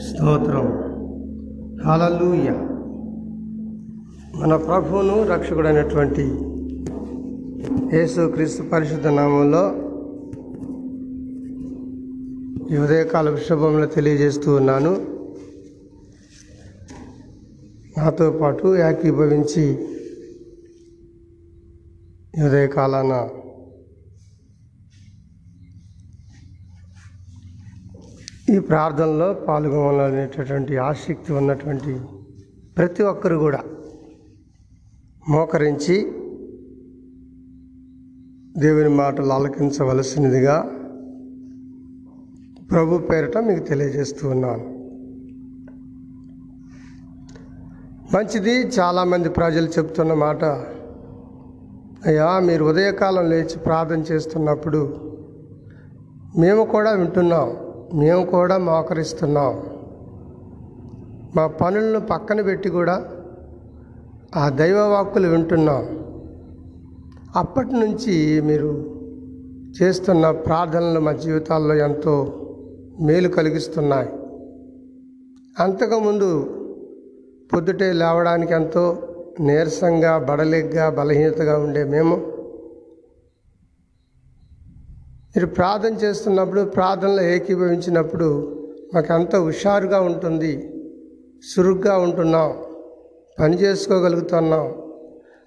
స్తోత్రం. హలలుయ. మన ప్రభువును రక్షకుడైనటువంటి యేసు క్రీస్తు పరిశుద్ధ నామంలో ఈ ఉదయకాల శుభములు తెలియజేస్తూ ఉన్నాను. నాతో పాటు ఏకీభవించి ఈ ఉదయకాలాన ఈ ప్రార్థనలో పాల్గొనాలనేటటువంటి ఆసక్తి ఉన్నటువంటి ప్రతి ఒక్కరు కూడా మోకరించి దేవుని మాటలు ఆలకించవలసినదిగా ప్రభు పేరిట మీకు తెలియజేస్తూ ఉన్నాను. మంచిది చాలామంది ప్రజలు చెప్తున్న మాట అయ్యా మీరు ఉదయకాలం లేచి ప్రార్థన చేస్తున్నప్పుడు మేము కూడా వింటున్నాం. మేము కూడా మోకరిస్తున్నాం. మా పనులను పక్కన పెట్టి కూడా ఆ దైవ వాక్కులు వింటున్నాం. అప్పటి నుంచి మీరు చేస్తున్న ప్రార్థనలు మా జీవితాల్లో ఎంతో మేలు కలిగిస్తున్నాయి. అంతకుముందు పొద్దుటే లేవడానికి ఎంతో నీరసంగా బడలిగ్గా బలహీనతగా ఉండే మేము మీరు ప్రార్థన చేస్తున్నప్పుడు ప్రార్థనలో ఏకీభవించినప్పుడు మాకు ఎంత హుషారుగా ఉంటుంది చురుగ్గా ఉంటున్నాం పని చేసుకోగలుగుతున్నాం.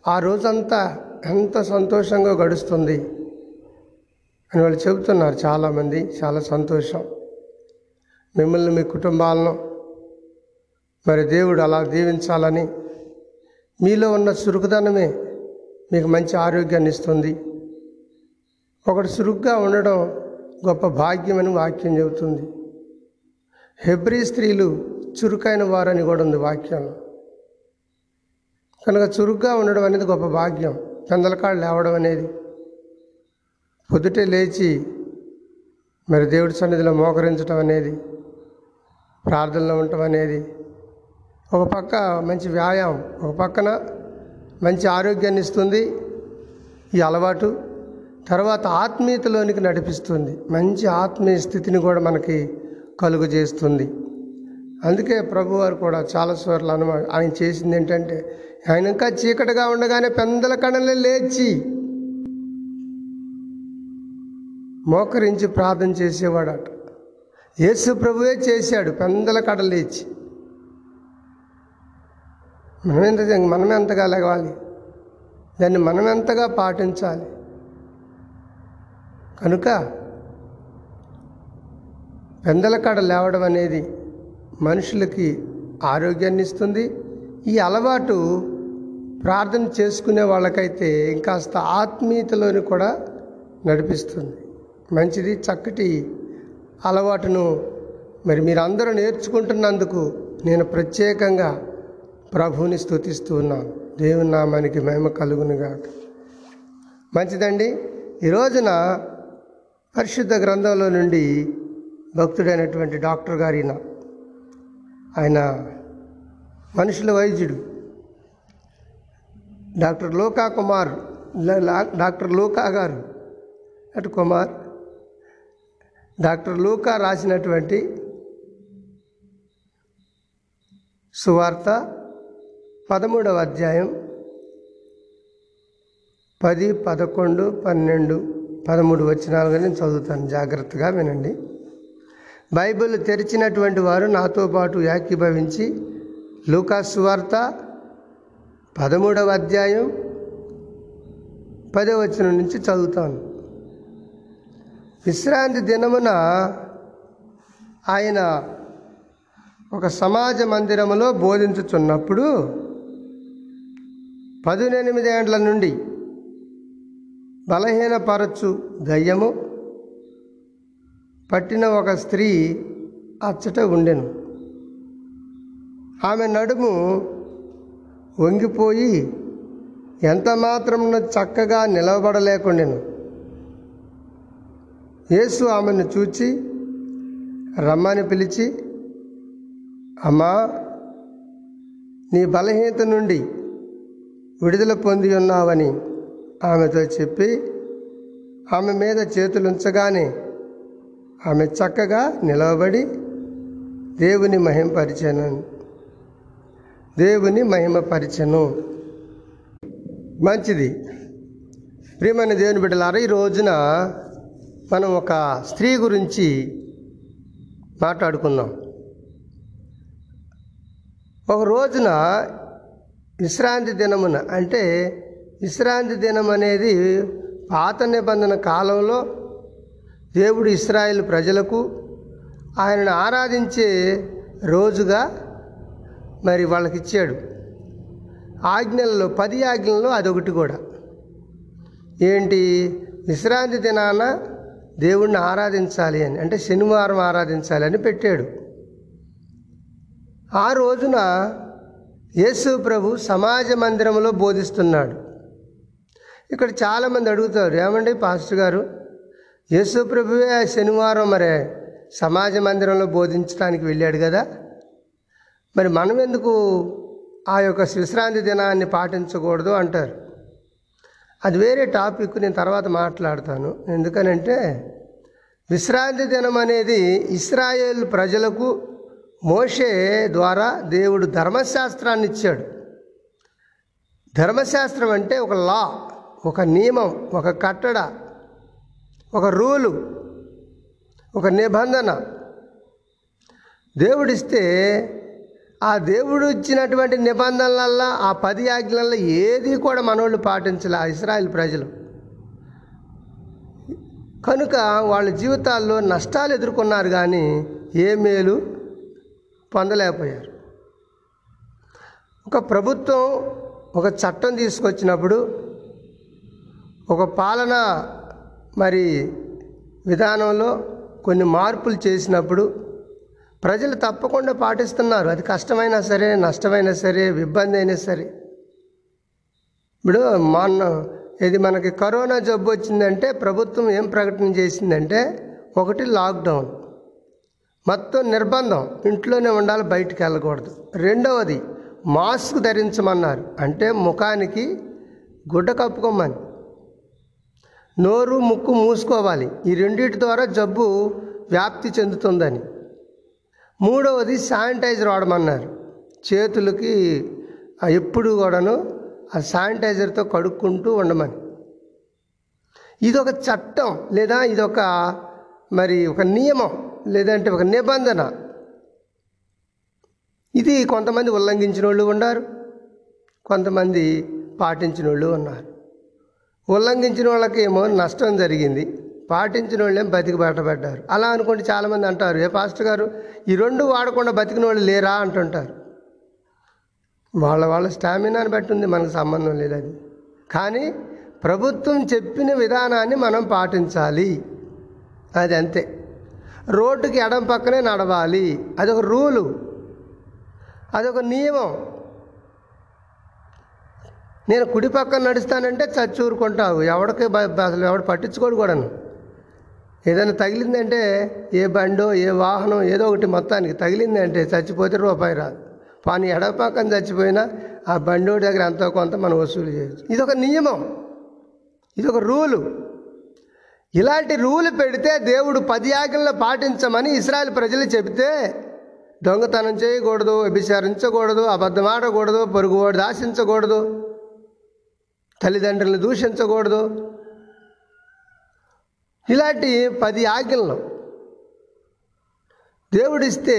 ఆ రోజంతా ఎంత సంతోషంగా గడుస్తుంది అని వాళ్ళు చెబుతున్నారు చాలామంది. చాలా సంతోషం. మిమ్మల్ని మీ కుటుంబాలను మరి దేవుడు అలా దీవించాలని మీలో ఉన్న చురుకుదనమే మీకు మంచి ఆరోగ్యాన్ని ఇస్తుంది. ఒకడు చురుగ్గా ఉండడం గొప్ప భాగ్యమని వాక్యం చెబుతుంది. హెబ్రీ స్త్రీలు చురుకైన వారని కూడా ఉంది వాక్యం. కనుక చురుగ్గా ఉండడం అనేది గొప్ప భాగ్యం. పెందలకాళ్ళు లేవడం అనేది. పొద్దుటే లేచి మరి దేవుడి సన్నిధిలో మోకరించడం అనేది. ప్రార్థనలో ఉండటం అనేది. ఒక పక్క మంచి వ్యాయామం ఒక పక్కన మంచి ఆరోగ్యాన్ని ఇస్తుంది. ఈ అలవాటు తర్వాత ఆత్మీయతలోనికి నడిపిస్తుంది. మంచి ఆత్మీయ స్థితిని కూడా మనకి కలుగు చేస్తుంది అందుకే ప్రభువారు కూడా చాలా సార్లు అను ఆయన చేసింది ఏంటంటే ఆయన ఇంకా చీకటిగా ఉండగానే పెందల కణలే లేచి మోకరించి ప్రార్థన చేసేవాడట. యేసు ప్రభువే చేశాడు పెందల కడ లేచి. మనమెంత మనం ఎంతగా లెగవాలి దాన్ని మనమెంతగా పాటించాలి? కనుక పెందల కాడ లేవడం అనేది మనుషులకి ఆరోగ్యాన్ని ఇస్తుంది. ఈ అలవాటు ప్రార్థన చేసుకునే వాళ్ళకైతే ఇంకాస్త ఆత్మీయతలోని కూడా నడిపిస్తుంది. మంచిది చక్కటి అలవాటును మరి మీరందరూ నేర్చుకుంటున్నందుకు నేను ప్రత్యేకంగా ప్రభువుని స్థుతిస్తూ ఉన్నాను. దేవుని నామానికి మహిమ కలుగునుగా మంచిదండి. ఈ రోజున పరిశుద్ధ గ్రంథంలో నుండి భక్తుడైనటువంటి డాక్టర్ గారిన ఆయన మనుషుల వైద్యుడు. డాక్టర్ లోకా కుమార్ డాక్టర్ లోకా గారు. అటు కుమార్ డాక్టర్ లూకా రాసినటువంటి సువార్త పదమూడవ అధ్యాయం పది పదకొండు పన్నెండు. పదమూడు వచ్చినాలుగా నేను చదువుతాను. జాగ్రత్తగా వినండి. బైబిల్ తెరిచినటువంటి వారు నాతో పాటు ఏకీభవించి లూకాసు వార్త పదమూడవ అధ్యాయం పదవ వచనం నుంచి చదువుతాను. విశ్రాంతి దినమున ఆయన ఒక సమాజ మందిరములో బోధించుచున్నప్పుడు పదునెనిమిది ఏండ్ల నుండి బలహీనపరచు దయ్యము పట్టిన ఒక స్త్రీ అచ్చట ఉండెను. ఆమె నడుము వంగిపోయి ఎంత మాత్రం చక్కగా నిలవబడలేకుండెను. యేసు ఆమెను చూచి రమ్మని పిలిచి అమ్మా నీ బలహీనత నుండి విడుదల పొంది ఉన్నావని ఆమెతో చెప్పి ఆమె మీద చేతులుంచగానే ఆమె చక్కగా నిలవబడి దేవుని మహిమపరిచను దేవుని మహిమపరిచను. మంచిది. ప్రియమైన దేవుని బిడ్డలారా ఈ రోజున మనం ఒక స్త్రీ గురించి మాట్లాడుకుందాం. ఒక రోజున విశ్రాంతి దినమున అంటే విశ్రాంతి దినం అనేది పాత నిబంధన కాలంలో దేవుడు ఇస్రాయేల్ ప్రజలకు ఆయనను ఆరాధించే రోజుగా మరి వాళ్ళకి ఇచ్చాడు. ఆజ్ఞల్లో పది ఆజ్ఞల్లో అదొకటి కూడా. ఏంటి? విశ్రాంతి దినాన దేవుణ్ణి ఆరాధించాలి అని అంటే శనివారం ఆరాధించాలి అని పెట్టాడు. ఆ రోజున యేసు ప్రభు సమాజ మందిరంలో బోధిస్తున్నాడు. ఇక్కడ చాలామంది అడుగుతారు ఏమండి పాస్టర్ గారు? యేసు ప్రభువే శనివారం మరి సమాజ మందిరంలో బోధించడానికి వెళ్ళాడు కదా? మరి మనం ఎందుకు ఆ యొక్క విశ్రాంతి దినాన్ని పాటించకూడదు? అంటారు. అది వేరే టాపిక్ నేను తర్వాత మాట్లాడతాను. ఎందుకనంటే విశ్రాంతి దినం అనేది ఇస్రాయేల్ ప్రజలకు మోషే ద్వారా దేవుడు ధర్మశాస్త్రాన్ని ఇచ్చాడు. ధర్మశాస్త్రం అంటే ఒక లా. ఒక నియమం ఒక కట్టడ ఒక రూలు ఒక నిబంధన. దేవుడిస్తే ఆ దేవుడు ఇచ్చినటువంటి నిబంధనలల్లో ఆ పది ఆజ్ఞలలో ఏది కూడా మనోళ్ళు పాటించలే ఆ ఇస్రాయల్ ప్రజలు. కనుక వాళ్ళ జీవితాల్లో నష్టాలు ఎదుర్కొన్నారు కానీ ఏ మేలు పొందలేకపోయారు. ఒక ప్రభుత్వం ఒక చట్టం తీసుకొచ్చినప్పుడు ఒక పాలన మరి విధానంలో కొన్ని మార్పులు చేసినప్పుడు ప్రజలు తప్పకుండా పాటిస్తున్నారు. అది కష్టమైనా సరే నష్టమైనా సరే ఇబ్బంది అయినా సరే. ఇప్పుడు మొన్న ఇది మనకి కరోనా జబ్బు వచ్చిందంటే ప్రభుత్వం ఏం ప్రకటన చేసిందంటే ఒకటి లాక్డౌన్. మొత్తం నిర్బంధం ఇంట్లోనే ఉండాలి బయటికి వెళ్ళకూడదు. రెండవది మాస్క్ ధరించమన్నారు. అంటే ముఖానికి గుడ్డ కప్పుకోమని. నోరు ముక్కు మూసుకోవాలి. ఈ రెండింటి ద్వారా జబ్బు వ్యాప్తి చెందుతుందని. మూడవది శానిటైజర్ వాడమన్నారు. చేతులకి ఎప్పుడు కూడాను ఆ శానిటైజర్తో కడుక్కుంటూ ఉండమని. ఇదొక చట్టం లేదా ఇదొక మరి ఒక నియమం లేదంటే ఒక నిబంధన. ఇది కొంతమంది ఉల్లంఘించిన వాళ్ళు ఉన్నారు కొంతమంది పాటించిన వాళ్ళు ఉన్నారు. ఉల్లంఘించిన వాళ్ళకి ఏమో నష్టం జరిగింది. పాటించిన వాళ్ళేం బతికి బయటపడ్డారు అలా అనుకుంటే చాలామంది అంటారు ఏ పాస్టర్ గారు ఈ రెండు వాడకుండా బతికిన వాళ్ళు లేరా? అంటుంటారు. వాళ్ళ వాళ్ళ స్టామినాని బట్టి ఉంది మనకు సంబంధం లేదు అది. కానీ ప్రభుత్వం చెప్పిన విధానాన్ని మనం పాటించాలి. అది అంతే రోడ్డుకి ఎడం పక్కనే నడవాలి. అదొక రూలు. అదొక నియమం. నేను కుడి పక్కన నడుస్తానంటే చచ్చి ఊరుకుంటావు ఎవడికి అసలు ఎవడు పట్టించుకోడు కూడాను. ఏదైనా తగిలిందంటే ఏ బండో ఏ వాహనం ఏదో ఒకటి మొత్తానికి తగిలిందంటే చచ్చిపోతే రూపాయి రాదు. పాని ఎడవ పక్కన చచ్చిపోయినా ఆ బండోడి దగ్గర ఎంతో కొంత మనం వసూలు చేయొచ్చు. ఇదొక నియమం. ఇదొక రూలు. ఇలాంటి రూలు పెడితే దేవుడు పది ఆజ్ఞలను పాటించమని ఇస్రాయల్ ప్రజలు చెబితే దొంగతనం చేయకూడదు వ్యభిచారించకూడదు అబద్ధం ఆడకూడదు పొరుగువాడు దాశించకూడదు తల్లిదండ్రులను దూషించకూడదు. ఇలాంటి పది ఆజ్ఞలను దేవుడిస్తే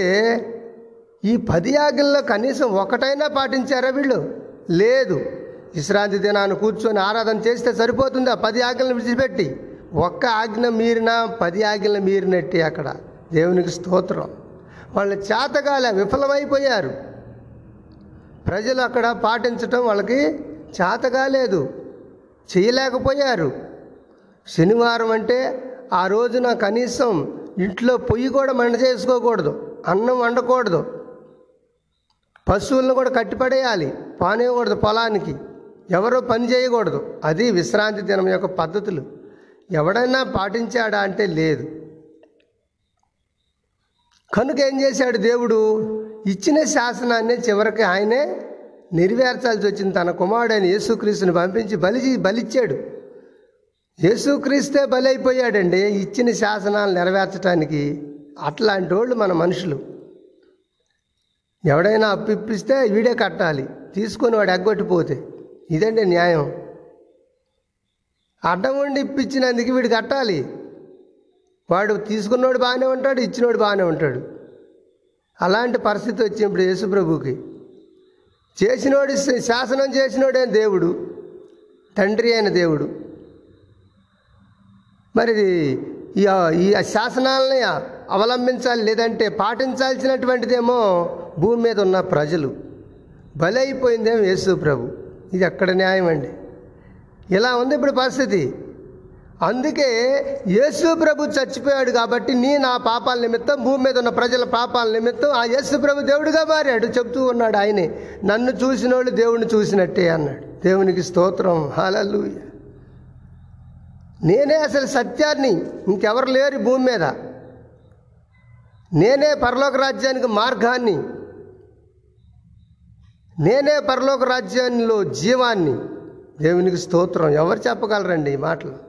ఈ పది ఆజ్ఞల్లో కనీసం ఒకటైనా పాటించారా వీళ్ళు? లేదు. విశ్రాంతి దినాన్ని కూర్చొని ఆరాధన చేస్తే సరిపోతుంది? ఆ పది ఆజ్ఞలను విడిచిపెట్టి. ఒక్క ఆజ్ఞ మీరినా పది ఆజ్ఞలు మీరినట్టే అక్కడ దేవునికి స్తోత్రం. వాళ్ళ చేతగాల విఫలమైపోయారు. ప్రజలు అక్కడ పాటించటం వాళ్ళకి చేతగాలేదు చేయలేకపోయారు. శనివారం అంటే ఆ రోజున కనీసం ఇంట్లో పొయ్యి కూడా మండ చేసుకోకూడదు. అన్నం వండకూడదు. పశువులను కూడా కట్టిపడేయాలి. పానేయకూడదు పొలానికి. ఎవరో పని చేయకూడదు. అది విశ్రాంతి దినం యొక్క పద్ధతులు. ఎవడైనా పాటించాడా అంటే లేదు. కనుక ఏం చేశాడు దేవుడు? ఇచ్చిన శాసనాన్ని చివరికి ఆయనే నెరవేర్చాల్సి వచ్చింది. తన కుమారుడైన యేసుక్రీస్తుని పంపించి బలి బలిచ్చాడు. యేసుక్రీస్తే బలి అయిపోయాడండి ఇచ్చిన శాసనాలు నెరవేర్చడానికి అట్లాంటి వాళ్ళు మన మనుషులు. ఎవడైనా అప్పు ఇప్పిస్తే వీడే కట్టాలి. తీసుకొని వాడు ఎగ్గొట్టిపోతే ఇదండి న్యాయం. అడ్డం ఉండి ఇప్పించినందుకు వీడు కట్టాలి. వాడు తీసుకున్నోడు బాగానే ఉంటాడు ఇచ్చినోడు బాగానే ఉంటాడు. అలాంటి పరిస్థితి వచ్చింది ఇప్పుడు యేసుప్రభుకి చేసినోడి శాసనం చేసినోడే దేవుడు తండ్రి అయిన దేవుడు. మరి ఈ ఈ శాసనాలని అవలంబించాలి లేదంటే పాటించాల్సినటువంటిదేమో భూమి మీద ఉన్న ప్రజలు. బలైపోయిందేమో యేసు ప్రభు. ఇది ఎక్కడ న్యాయం అండి ఇలా ఉంది ఇప్పుడు పరిస్థితి. అందుకే యేసు ప్రభు చచ్చిపోయాడు కాబట్టి నీ నా పాపాల నిమిత్తం భూమి మీద ఉన్న ప్రజల పాపాల నిమిత్తం ఆ యేసు ప్రభు దేవుడిగా మారాడు. చెప్తూ ఉన్నాడు ఆయనే నన్ను చూసినోళ్ళు దేవుడిని చూసినట్టే అన్నాడు. దేవునికి స్తోత్రం. హాలూయ నేనే అసలు సత్యాన్ని ఇంకెవరు లేరు భూమి మీద. నేనే పరలోక రాజ్యానికి మార్గాన్ని నేనే పరలోక రాజ్యాల్లో జీవాన్ని. దేవునికి స్తోత్రం. ఎవరు చెప్పగలరండి ఈ మాటలు?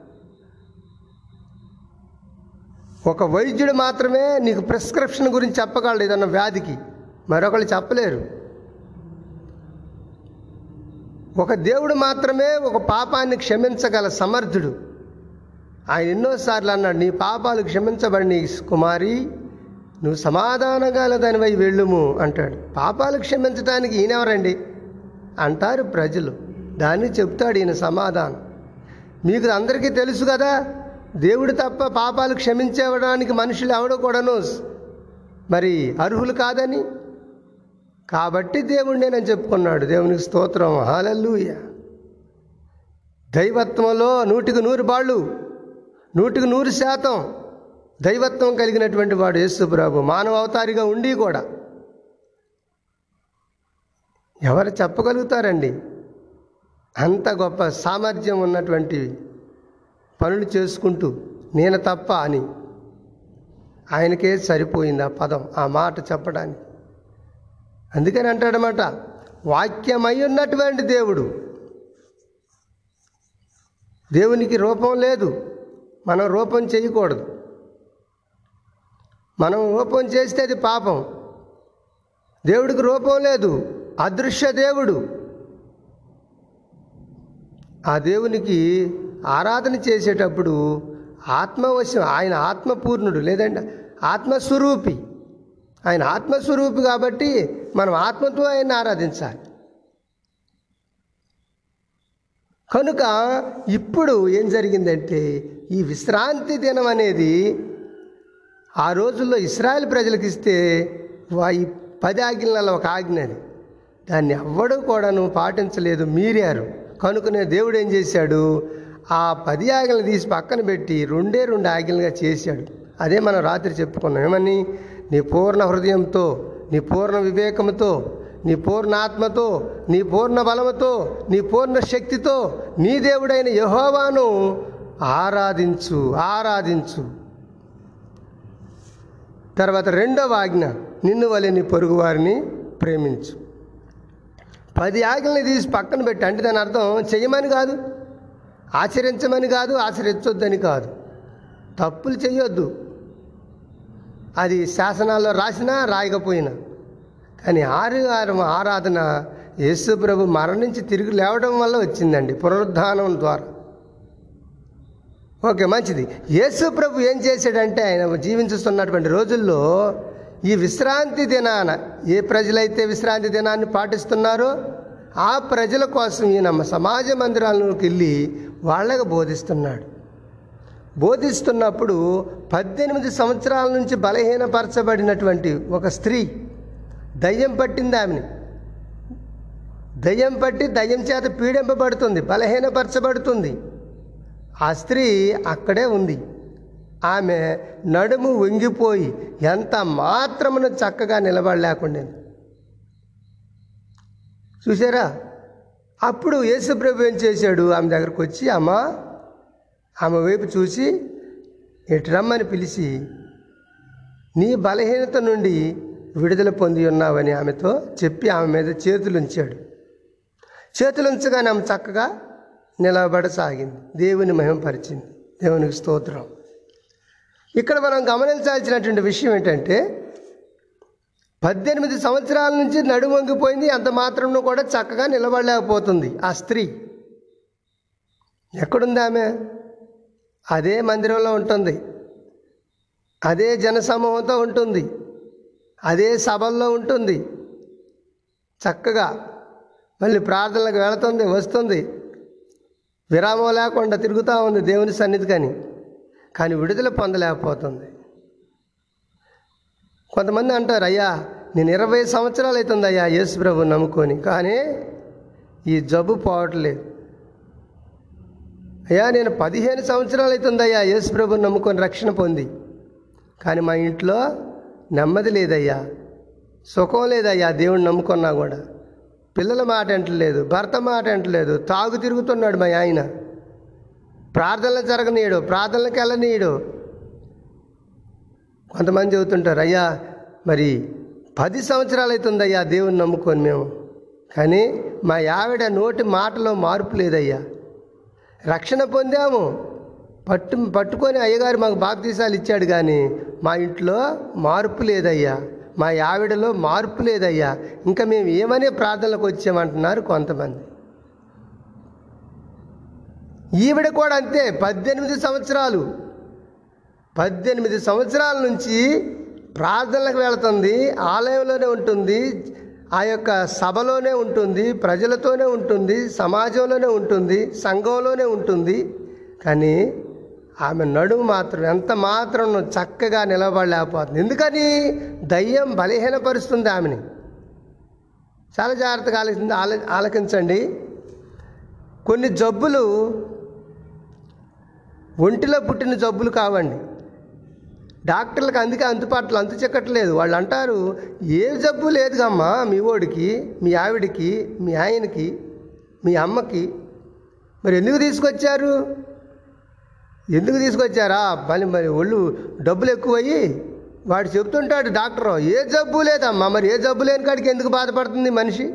ఒక వైద్యుడు మాత్రమే నీకు ప్రిస్క్రిప్షన్ గురించి చెప్పగలడు ఏదన్నా వ్యాధికి. మరొకళ్ళు చెప్పలేరు. ఒక దేవుడు మాత్రమే ఒక పాపాన్ని క్షమించగల సమర్థుడు. ఆయన ఎన్నోసార్లు అన్నాడు నీ పాపాలు క్షమించబడి కుమారి నువ్వు సమాధానగాల దానివై వెళ్ళుము అంటాడు. పాపాలు క్షమించడానికి ఈయనెవరండి? అంటారు ప్రజలు. దాన్ని చెప్తాడు ఈయన సమాధానం. మీకు అందరికీ తెలుసు కదా దేవుడు తప్ప పాపాలు క్షమించేవడానికి మనుషులు ఎవడో కూడాను మరి అర్హులు కాదని. కాబట్టి దేవుడినే నేను చెప్పుకున్నాడు. దేవునికి స్తోత్రం. హాలల్లుయ. దైవత్వంలో నూటికి నూరు బాళ్ళు నూటికి నూరు శాతం దైవత్వం కలిగినటువంటి వాడు యేసుప్రభు మానవ అవతారిగా ఉండి కూడా. ఎవరు చెప్పగలుగుతారండి? అంత గొప్ప సామర్థ్యం ఉన్నటువంటి పనులు చేసుకుంటూ నేను తప్ప అని. ఆయనకే సరిపోయింది ఆ పదం ఆ మాట చెప్పడానికి. అందుకని అంటాడనమాట వాక్యమై ఉన్నటువంటి దేవుడు. దేవునికి రూపం లేదు. మనం రూపం చేయకూడదు. మనం రూపం చేస్తే అది పాపం. దేవుడికి రూపం లేదు. అదృశ్య దేవుడు. ఆ దేవునికి ఆరాధన చేసేటప్పుడు ఆత్మవశం ఆయన ఆత్మపూర్ణుడు లేదంటే ఆత్మస్వరూపి. ఆయన ఆత్మస్వరూపి కాబట్టి మనం ఆత్మతో ఆయన ఆరాధించాలి. కనుక ఇప్పుడు ఏం జరిగిందంటే ఈ విశ్రాంతి దినం అనేది ఆ రోజుల్లో ఇస్రాయల్ ప్రజలకు ఇస్తే వా- ఈ పది ఆజ్ఞలలో ఒక ఆజ్ఞ అది. దాన్ని ఎవ్వడూ కూడాను పాటించలేదు మీరారు. కనుకనే దేవుడు ఏం చేశాడు? ఆ పది ఆజ్ఞలు తీసి పక్కన పెట్టి రెండే రెండు ఆజ్ఞలుగా చేశాడు. అదే మనం రాత్రి చెప్పుకున్నాం. ఏమని? నీ పూర్ణ హృదయంతో నీ పూర్ణ వివేకంతో నీ పూర్ణ ఆత్మతో నీ పూర్ణ బలముతో నీ పూర్ణ శక్తితో నీ దేవుడైన యహోవాను ఆరాధించు ఆరాధించు. తర్వాత రెండవ ఆజ్ఞ నిన్ను వలె నీ పొరుగు వారిని ప్రేమించు. పది ఆజ్ఞల్ని తీసి పక్కన పెట్టి అంటే దాని అర్థం చెయ్యమని కాదు. ఆచరించమని కాదు ఆచరించొద్దని కాదు. తప్పులు చేయొద్దు అది శాసనాల్లో రాసినా రాయకపోయినా. కానీ ఆదివారం ఆరాధన యేసు ప్రభు మరణించి తిరిగి లేవడం వల్ల వచ్చిందండి పునరుద్ధానం ద్వారా. ఓకే మంచిది. యేసు ప్రభు ఏం చేశాడంటే ఆయన జీవించుతున్నటువంటి రోజుల్లో ఈ విశ్రాంతి దినాన ఏ ప్రజలైతే విశ్రాంతి దినాన్ని పాటిస్తున్నారో ఆ ప్రజల కోసం ఈయన సమాజ మందిరాలకు వెళ్ళి వాళ్ళకు బోధిస్తున్నాడు. బోధిస్తున్నప్పుడు పద్దెనిమిది సంవత్సరాల నుంచి బలహీనపరచబడినటువంటి ఒక స్త్రీ దయ్యం పట్టింది ఆమెని. దయ్యం పట్టి దయ్యం చేత పీడింపబడుతుంది బలహీనపరచబడుతుంది. ఆ స్త్రీ అక్కడే ఉంది. ఆమె నడుము వంగిపోయి ఎంత మాత్రమును చక్కగా నిలబడలేకుండా చూసారా అప్పుడు యేసుప్రభు ఏం చేశాడు? ఆమె దగ్గరకు వచ్చి అమ్మ ఆమె వైపు చూసి ఇటు రమ్మని పిలిచి నీ బలహీనత నుండి విడుదల పొంది ఉన్నావని ఆమెతో చెప్పి ఆమె మీద చేతులు ఉంచాడు. చేతులు ఉంచగానే ఆమె చక్కగా నిలబడసాగింది. దేవుని మహిమపరిచింది దేవునికి స్తోత్రం. ఇక్కడ మనం గమనించాల్సినటువంటి విషయం ఏంటంటే పద్దెనిమిది సంవత్సరాల నుంచి నడుము వంగిపోయింది అంత మాత్రంలో కూడా చక్కగా నిలబడలేకపోతుంది ఆ స్త్రీ. ఎక్కడుంది ఆమె? అదే మందిరంలో ఉంటుంది. అదే జనసమూహంతో ఉంటుంది. అదే సభల్లో ఉంటుంది. చక్కగా మళ్ళీ ప్రార్థనలకు వెళుతుంది వస్తుంది. విరామం లేకుండా తిరుగుతూ ఉంది దేవుని సన్నిధి కానీ కానీ విడుదల పొందలేకపోతుంది. కొంతమంది అంటారు అయ్యా నేను ఇరవై సంవత్సరాలు అవుతుంది అయ్యా యేసు ప్రభు నమ్ముకొని. కానీ ఈ జబ్బు పోవట్లేదు. అయ్యా నేను పదిహేను సంవత్సరాలు అవుతుంది అయ్యా యేసు ప్రభు నమ్ముకొని రక్షణ పొంది. కానీ మా ఇంట్లో నెమ్మది లేదయ్యా సుఖం లేదయ్యా దేవుణ్ణి నమ్ముకున్నా కూడా. పిల్లల మాట అంటలేదు భర్త మాట అంటలేదు తాగు తిరుగుతున్నాడు మా ఆయన. ప్రార్థనలు జరగనీయడు ప్రార్థనలకు వెళ్ళనీయడు. కొంతమంది చెబుతుంటారు అయ్యా మరి పది సంవత్సరాలు అవుతుంది అయ్యా దేవుని నమ్ముకొని మేము. కానీ మా ఆవిడ నోటి మాటలో మార్పు లేదయ్యా. రక్షణ పొందాము. పట్టు పట్టుకొని అయ్యగారు మాకు బాప్తీసాలు ఇచ్చాడు కానీ మా ఇంట్లో మార్పు లేదయ్యా. మా ఆవిడలో మార్పు లేదయ్యా. ఇంకా మేము ఏమనే ప్రార్థనలకు వచ్చామంటున్నారు కొంతమంది. ఈవిడ కూడా అంతే పద్దెనిమిది సంవత్సరాలు పద్దెనిమిది సంవత్సరాల నుంచి ప్రార్థనలకు వెళుతుంది ఆలయంలోనే ఉంటుంది ఆ యొక్క సభలోనే ఉంటుంది ప్రజలతోనే ఉంటుంది సమాజంలోనే ఉంటుంది సంఘంలోనే ఉంటుంది. కానీ ఆమె నడుము మాత్రం ఎంత మాత్రం చక్కగా నిలబడలేకపోతుంది. ఎందుకని? దయ్యం బలహీనపరుస్తుంది ఆమెని. చాలా జాగ్రత్తగా ఆలోచించి ఆల ఆలకించండి. కొన్ని జబ్బులు ఒంటిలో పుట్టిన జబ్బులు కావండి. డాక్టర్లకు అందుకే అందుబాటులో అంతు చెక్కట్లేదు. వాళ్ళు అంటారు ఏ జబ్బు లేదుగమ్మా మీ ఓడికి మీ ఆవిడికి మీ ఆయనకి మీ అమ్మకి. మరి ఎందుకు తీసుకొచ్చారు? ఎందుకు తీసుకొచ్చారా? మళ్ళీ మరి ఒళ్ళు డబ్బులు ఎక్కువయ్యి వాడు చెప్తుంటాడు డాక్టర్ ఏ జబ్బు లేదమ్మా మరి ఏ జబ్బు లేని కాడికి ఎందుకు బాధపడుతుంది మనిషి?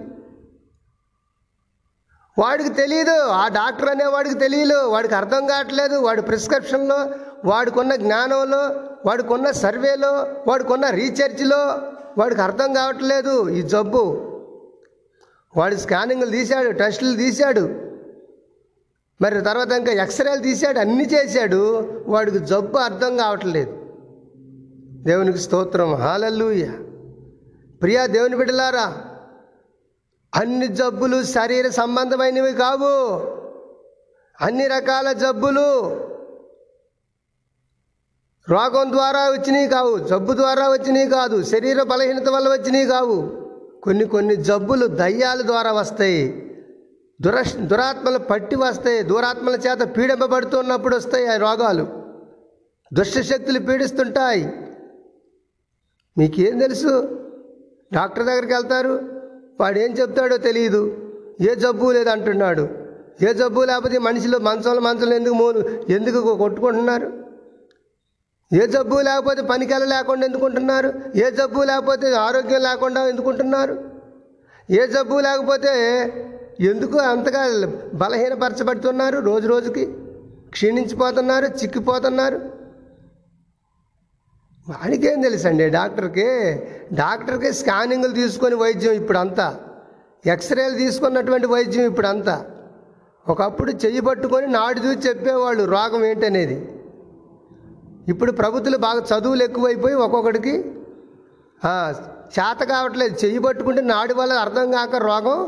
వాడికి తెలియదు ఆ డాక్టర్ అనేవాడికి తెలియదు వాడికి అర్థం కావట్లేదు వాడి ప్రిస్క్రిప్షన్లో వాడికున్న జ్ఞానంలో వాడుకున్న సర్వేలో వాడికున్న రీసెర్చ్లో వాడికి అర్థం కావట్లేదు. ఈ జబ్బు. వాడు స్కానింగ్లు తీశాడు టెస్టులు తీశాడు. మరి తర్వాత ఇంకా ఎక్స్రేలు తీశాడు అన్నీ చేశాడు. వాడికి జబ్బు అర్థం కావట్లేదు. దేవునికి స్తోత్రం. హాలల్లుయ. ప్రియా దేవుని బిడ్డలారా అన్ని జబ్బులు శరీర సంబంధమైనవి కావు. అన్ని రకాల జబ్బులు రోగం ద్వారా వచ్చినవి కావు జబ్బు ద్వారా వచ్చినవి కాదు శరీర బలహీనత వల్ల వచ్చినవి కావు. కొన్ని కొన్ని జబ్బులు దయ్యాల ద్వారా వస్తాయి. దుర దురాత్మలు పట్టి వస్తాయి. దురాత్మల చేత పీడింపబడుతున్నప్పుడు వస్తాయి ఆ రోగాలు. దుష్టశక్తులు పీడిస్తుంటాయి. మీకేం తెలుసు? డాక్టర్ దగ్గరికి వెళ్తారు. వాడు ఏం చెప్తాడో తెలియదు ఏ జబ్బు లేదు అంటున్నాడు ఏ జబ్బు లేకపోతే మనిషిలో మంచంలో మంచంలో ఎందుకు మోను ఎందుకు కొట్టుకుంటున్నారు? ఏ జబ్బు లేకపోతే పనికెళ్ళ లేకుండా ఎందుకుంటున్నారు? ఏ జబ్బు లేకపోతే ఆరోగ్యం లేకుండా ఎందుకుంటున్నారు? ఏ జబ్బు లేకపోతే ఎందుకు అంతగా బలహీనపరచబడుతున్నారు? రోజు రోజుకి క్షీణించిపోతున్నారు చిక్కిపోతున్నారు. వాడికేం తెలుసండి డాక్టర్కి? డాక్టర్కి స్కానింగ్లు తీసుకొని వైద్యం ఇప్పుడు అంతా ఎక్స్రేలు తీసుకున్నటువంటి వైద్యం ఇప్పుడు అంతా ఒకప్పుడు చెయ్యి పట్టుకొని నాడు చూసి చెప్పేవాళ్ళు రోగం ఏంటనేది? ఇప్పుడు ప్రభుత్వాలు బాగా చదువులు ఎక్కువైపోయి ఒక్కొక్కడికి చేత కావట్లేదు. చెయ్యి పట్టుకుంటే నాడు వల్ల అర్థం కాక రోగం.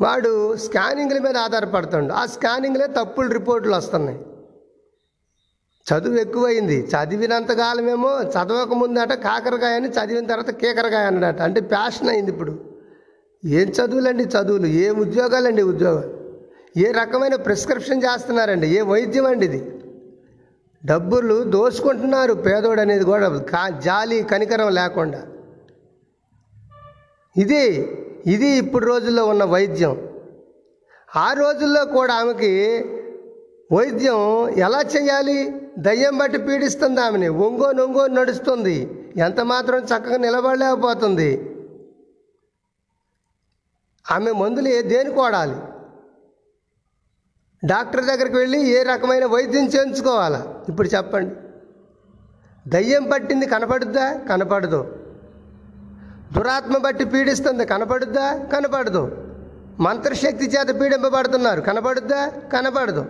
వాడు స్కానింగ్ల మీద ఆధారపడుతుండు. ఆ స్కానింగ్లే తప్పులు రిపోర్ట్లు వస్తున్నాయి. చదువు ఎక్కువైంది. చదివినంత కాలమేమో చదవక ముందట కాకరకాయ అని చదివిన తర్వాత కేకరకాయ అన్నట అంటే ప్యాషన్ అయింది ఇప్పుడు. ఏం చదువులండి చదువులు? ఏం ఉద్యోగాలండి ఉద్యోగాలు ఏ రకమైన ప్రిస్క్రిప్షన్ చేస్తున్నారండి? ఏ వైద్యం అండి ఇది? డబ్బులు దోసుకుంటున్నారు పేదోడు అనేది కూడా కా జాలి కనికరం లేకుండా. ఇది ఇది ఇప్పుడు రోజుల్లో ఉన్న వైద్యం. ఆ రోజుల్లో కూడా ఆమెకి వైద్యం ఎలా చేయాలి? దయ్యం బట్టి పీడిస్తుంది ఆమెని. ఒంగో నొంగో నడుస్తుంది. ఎంత మాత్రం చక్కగా నిలబడలేకపోతుంది. ఆమె మందులు దేని దేనికి వాడాలి? డాక్టర్ దగ్గరికి వెళ్ళి ఏ రకమైన వైద్యం చేయించుకోవాలా? ఇప్పుడు చెప్పండి. దయ్యం పట్టింది కనపడుద్దా? కనపడదు. దురాత్మ బట్టి పీడిస్తుంది కనపడుద్దా? కనపడదు. మంత్రశక్తి చేత పీడింపబడుతున్నారు కనపడుద్దా? కనపడదు.